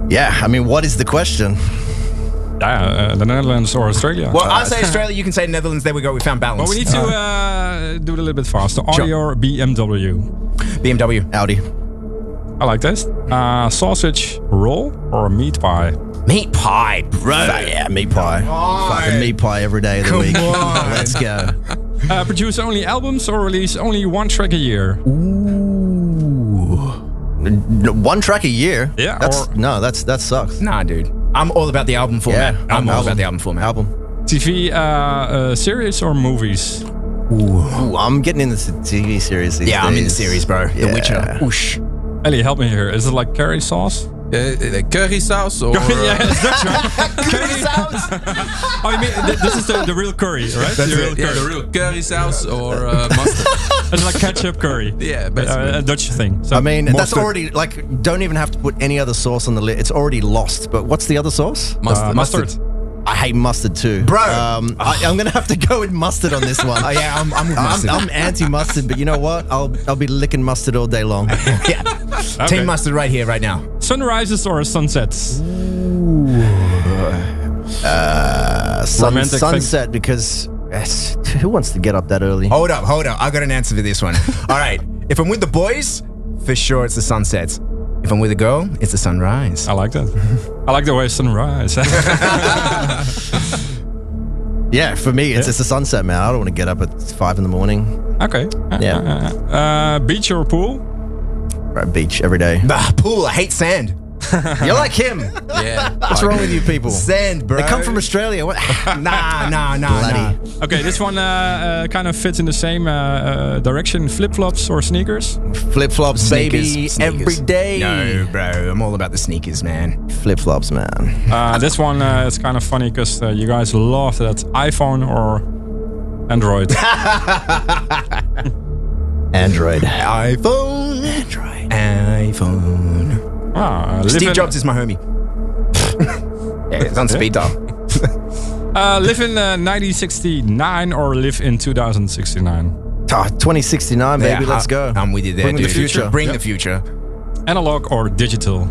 yeah, I mean, what is the question? Yeah, uh, the Netherlands or Australia? Well, Uh, I say Australia. You can say Netherlands. There we go. We found balance. Well, we need to uh, do it a little bit faster. Audi or BMW? BMW. Audi. I like this. Uh, sausage roll or meat pie? Meat pie, bro. Yeah, meat pie. Fucking meat pie every day of the Come week. on. *laughs* Let's go. Uh, produce only albums or release only one track a year? N- One track a year. Yeah, That's or- no, that's that sucks. Nah, dude. I'm all about the album format. Yeah, I'm all album. about the album format. Album. TV uh, uh, series or movies? Ooh, I'm getting into the TV series. These Yeah, I'm in the series, bro. The Witcher. Whoosh. Ellie, help me here. Is it like curry sauce? Uh, uh, curry sauce or yeah, that's right. *laughs* curry sauce. oh, you mean th- this is the, the real curry, right? That's the real it. Yeah, curry. the real curry sauce or uh, mustard. *laughs* It's like ketchup curry. *laughs* Yeah, Uh, basically. a Dutch thing. So I mean, that's mustard. already like. Don't even have to put any other sauce on the list. It's already lost. But what's the other sauce? Mustard. Uh, mustard. I hate mustard too, Bro. Um, I, I'm gonna have to go with mustard on this one. Oh, *laughs* yeah, I'm, I'm with I'm. I'm anti-mustard, but you know what? I'll I'll be licking mustard all day long. *laughs* yeah. Okay. Team mustard right here, right now. Sunrises or sunsets? Uh, sun, Romantic thing. sunset because yes, who wants to get up that early? Hold up, hold up. I got an answer for this one. *laughs* All right. If I'm with the boys, for sure it's the sunsets. If I'm with a girl, it's the sunrise. I like that. I like the way sunrise. *laughs* Yeah, for me, it's Yeah. it's a sunset, man. I don't want to get up at five in the morning. okay. Uh, Yeah. Uh, uh, beach or pool? Right, beach every day. Bah, pool. I hate sand. You're like him. *laughs* Yeah. What's wrong with you people? Sand, bro. They come from Australia. What? *laughs* Nah, nah, nah, nah. Bloody. Okay, this one uh, uh, kind of fits in the same uh, uh, direction. Flip flops or sneakers? Flip flops, baby, Sneakers, every sneakers. day. No, bro. I'm all about the sneakers, man. Flip flops, man. Uh, this one uh, is kind of funny because uh, you guys love that iPhone or Android. *laughs* Android. iPhone. Android. iPhone. Ah, Steve Jobs is my homie. *laughs* yeah, it's on speed dial. Uh, live in uh, 1969 or live in 2069? Ah, 2069, baby. Yeah, let's go. I'm with you there, Bring the future. Bring Yep. the future. Analog or digital?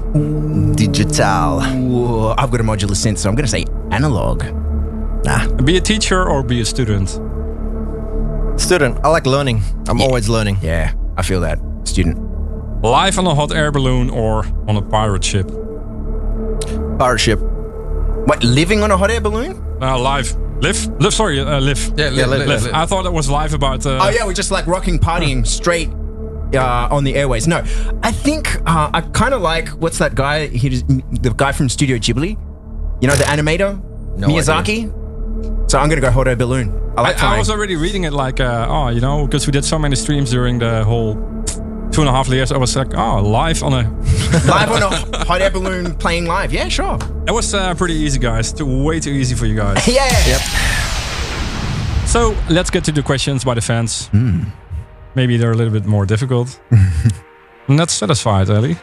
Digital. Ooh, I've got a modular synth, so I'm going to say analog. Nah. Be a teacher or be a student? Student. I like learning. I'm always learning. Yeah, I feel that. Student. Live on a hot air balloon or on a pirate ship? Pirate ship. What, living on a hot air balloon? Uh, live. Live? Live, sorry, uh, live. Yeah, live, live, live, Live. live. I thought it was live about. Uh, Oh yeah, we're just like rocking, partying straight uh, on the airways. No, I think uh, I kind of like what's that guy? He was, the guy from Studio Ghibli. You know the animator No Miyazaki. So I'm gonna go hot air balloon. I like I, flying. was already reading it like, uh, oh, you know, because we did so many streams during the whole two and a half years. I was like, oh, live on a. *laughs* live on a *laughs* hot air balloon playing live. Yeah, sure. It was uh, pretty easy, guys. Too, way too easy for you guys. *laughs* yeah. Yep. So let's get to the questions by the fans. Hmm. Maybe they're a little bit more difficult. Not satisfied, Ellie.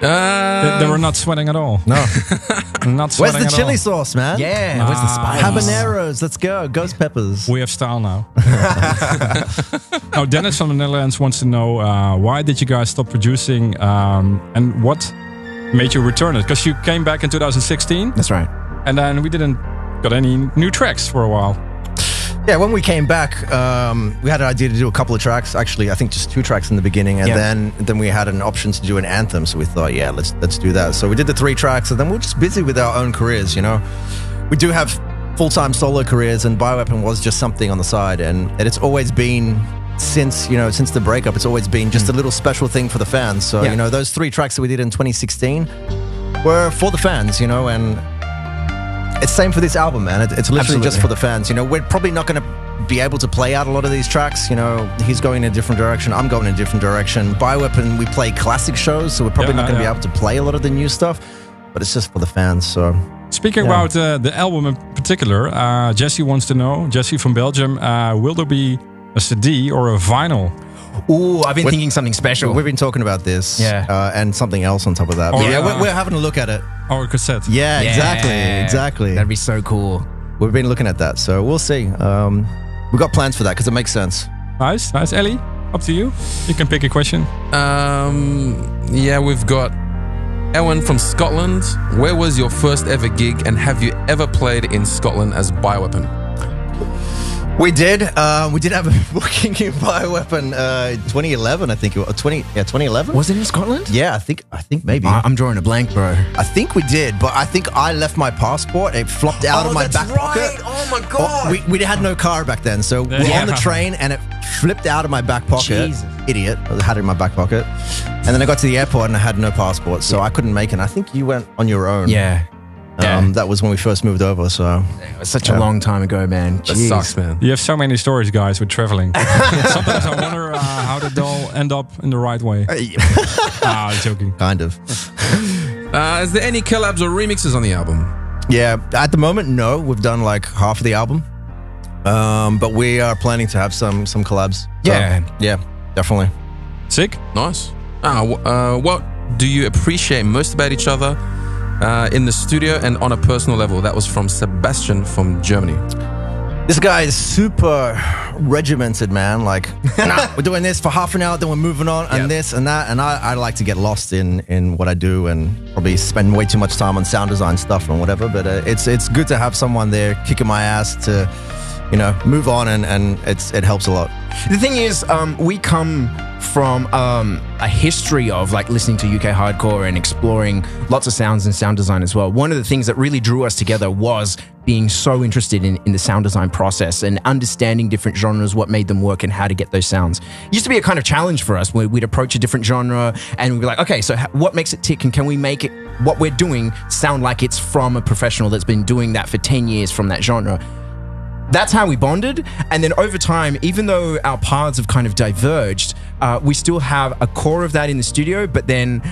They, they were not sweating at all. No. *laughs* not sweating. Where's the at chili all. sauce, man? Yeah, where's the spice? Habaneros, let's go. Ghost peppers. We have style now. *laughs* now, Dennis from the Netherlands wants to know uh, why did you guys stop producing um, and what made you return it? Because you came back in 2016. That's right. And then we didn't got any new tracks for a while. Yeah, when we came back, um, we had an idea to do a couple of tracks. Actually, I think just two tracks in the beginning, and Yeah. then then we had an option to do an anthem. So we thought, yeah, let's let's do that. So we did the three tracks, and then we're just busy with our own careers. You know, we do have full time solo careers, and Bioweapon was just something on the side, and, and it's always been. Since you know, since the breakup, it's always been just a little special thing for the fans. So Yeah. you know, those three tracks that we did in 2016 were for the fans. You know, and it's same for this album, man. It, it's literally just for the fans. You know, we're probably not going to be able to play out a lot of these tracks. You know, he's going in a different direction. I'm going in a different direction. Bioweapon, we play classic shows, so we're probably Yeah, not going to yeah. be able to play a lot of the new stuff. But it's just for the fans. So Speaking Yeah. about uh, the album in particular, uh, Jesse wants to know, Jesse from Belgium, uh, will there be a CD or a vinyl? Ooh, I've been We're- thinking something special. we've been talking about this, Yeah. uh, and something else on top of that. Or, But yeah, uh, we're, we're having a look at it. Or a cassette? Yeah, exactly, Yeah. exactly. That'd be so cool. We've been looking at that, so we'll see. Um, we've got plans for that because it makes sense. Nice, nice. Ellie, up to you. You can pick a question. Um, yeah, we've got Ewan from Scotland. Where was your first ever gig, and have you ever played in Scotland as Bioweapon? We did. Uh, we did have a *laughs* booking in Bioweapon uh, 2011, I think. It was, 20, yeah, 2011? Was it in Scotland? Yeah, I think I think maybe. I- I'm drawing a blank, bro. I think we did, but I think I left my passport. It flopped out Oh, of my back pocket. Oh my Oh, we, we had no car back then, so we're Yeah. on the train and it flipped out of my back pocket. Jesus. Idiot. I had it in my back pocket. And then I got to the airport and I had no passport, so I couldn't make it. And I think you went on your own. Yeah. Um, That was when we first moved over, so. It was such Yeah. a long time ago, man. That Jeez. sucks, man. You have so many stories, guys, with traveling. *laughs* Sometimes I wonder uh, how did they all end up in the right way. *laughs* ah, I'm joking. Kind of. *laughs* Uh, is there any collabs or remixes on the album? Yeah, at the moment, no. We've done like half of the album, um, but we are planning to have some some collabs. So, Yeah. yeah, definitely. Sick? Nice. Ah, uh, what do you appreciate most about each other uh, in the studio and on a personal level? That was from Sebastian from Germany. This guy is super regimented, man. Like, *laughs* nah, we're doing this for half an hour, then we're moving on, and this and that. And I, I like to get lost in in what I do, and probably spend way too much time on sound design stuff and whatever. But uh, it's it's good to have someone there kicking my ass to, you know, move on, and and it's it helps a lot. The thing is, um, we come from um, a history of like listening to UK hardcore and exploring lots of sounds and sound design as well. One of the things that really drew us together was being so interested in, in the sound design process and understanding different genres, what made them work, and how to get those sounds. It used to be a kind of challenge for us where we'd approach a different genre and we'd be like, okay, so what makes it tick, and can we make it what we're doing sound like it's from a professional that's been doing that for 10 years from that genre? That's how we bonded. And then over time, even though our paths have kind of diverged, uh, we still have a core of that in the studio, but then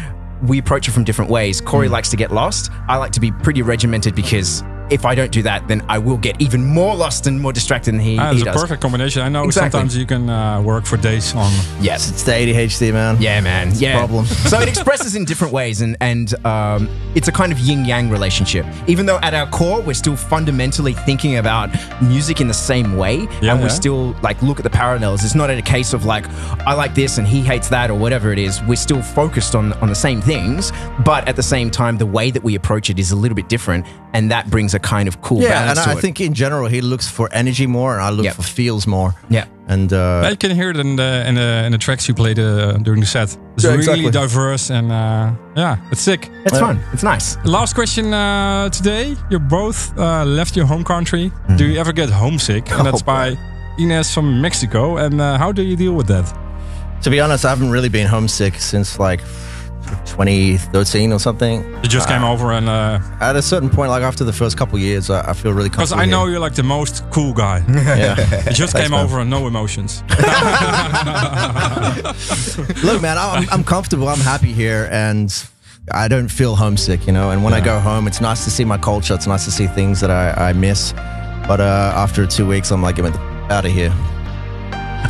we approach it from different ways. Corey likes to get lost. I like to be pretty regimented because if I don't do that, then I will get even more lost and more distracted than he, Ah, he it's a perfect combination. I know Exactly. sometimes you can uh, work for days on. Yes. It's the ADHD, man. Yeah, man. It's a yeah. problem. *laughs* so it expresses in different ways, and and um, it's a kind of yin yang relationship. Even though at our core we're still fundamentally thinking about music in the same way, Yeah, and we still like look at the parallels. It's not a case of like I like this and he hates that or whatever it is. We're still focused on on the same things, but at the same time, the way that we approach it is a little bit different, and that brings a kind of cool Yeah, balance and to I it. think in general he looks for energy more, and I look Yep. for feels more. Yeah. And uh, I can hear it in the in the, in the tracks you played uh, during the set. It's Yeah, really exactly. diverse and uh, yeah, it's sick. it's fun. It's nice. Last question uh, today. You both uh, left your home country. Do you ever get homesick? And that's *laughs* Oh, by Ines from Mexico. And uh, how do you deal with that? To be honest, I haven't really been homesick since like 2013 or something. You just came Uh, over and uh, At a certain point, like after the first couple years, I, I feel really comfortable. because. I know here. you're like the most cool guy. *laughs* Yeah. *laughs* You just Thanks, came man. over and no emotions. *laughs* Look, man, I'm, I'm comfortable. I'm happy here, and I don't feel homesick, you know. And when I go home, it's nice to see my culture. It's nice to see things that I, I miss. But uh, after two weeks, I'm like, me out of here.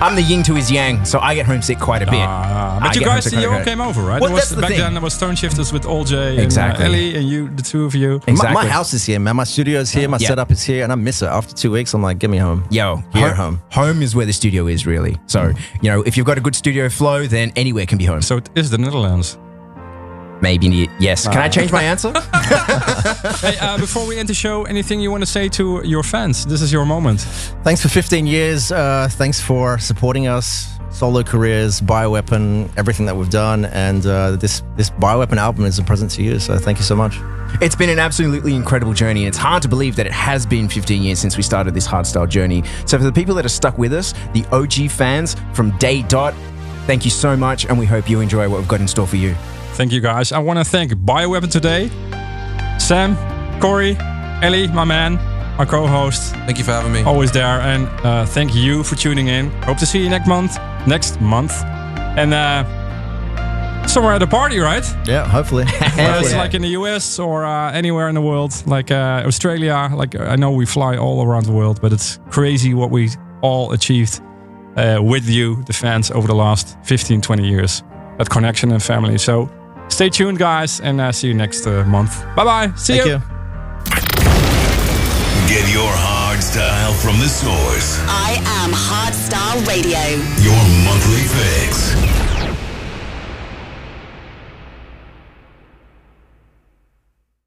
I'm the yin to his yang, so I get homesick quite a bit. I but you guys, you all came over, right? Well, There was, that's the back thing. then, there was Toneshifterz with All J Exactly. and uh, Ellie and you, the two of you. My, my house is here, man. My studio is here. My Yeah. setup is here, and I miss it. After two weeks, I'm like, get me home. Yo, Here, home, home. home is where the studio is really. So, you know, if you've got a good studio flow, then anywhere can be home. So it is the Netherlands. Maybe ne- yes. Can Ah. I change my answer? *laughs* hey, uh, before we end the show, anything you want to say to your fans? This is your moment. Thanks for 15 years. Uh, thanks for supporting us. Solo careers, Bioweapon, everything that we've done, and uh, this this Bioweapon album is a present to you. So thank you so much. It's been an absolutely incredible journey. It's hard to believe that it has been 15 years since we started this hardstyle journey. So for the people that are stuck with us, the OG fans from day dot, thank you so much, and we hope you enjoy what we've got in store for you. Thank you guys. I want to thank Bioweapon today. Sam, Corey, Ellie, my man, my co-host. Thank you for having me. Always there. And uh, thank you for tuning in. Hope to see you next month. Next month. And uh, somewhere at a party, right? Yeah, hopefully. *laughs* Whether it's like in the US or uh, anywhere in the world, like uh, Australia. Like I know we fly all around the world, but it's crazy what we all achieved uh, with you, the fans, over the last 15, 20 years. That connection and family. So stay tuned, guys, and uh, see you next uh, month. Bye bye. See Thank you. you. Get your hard style from the source. I am Hardstyle Radio. Your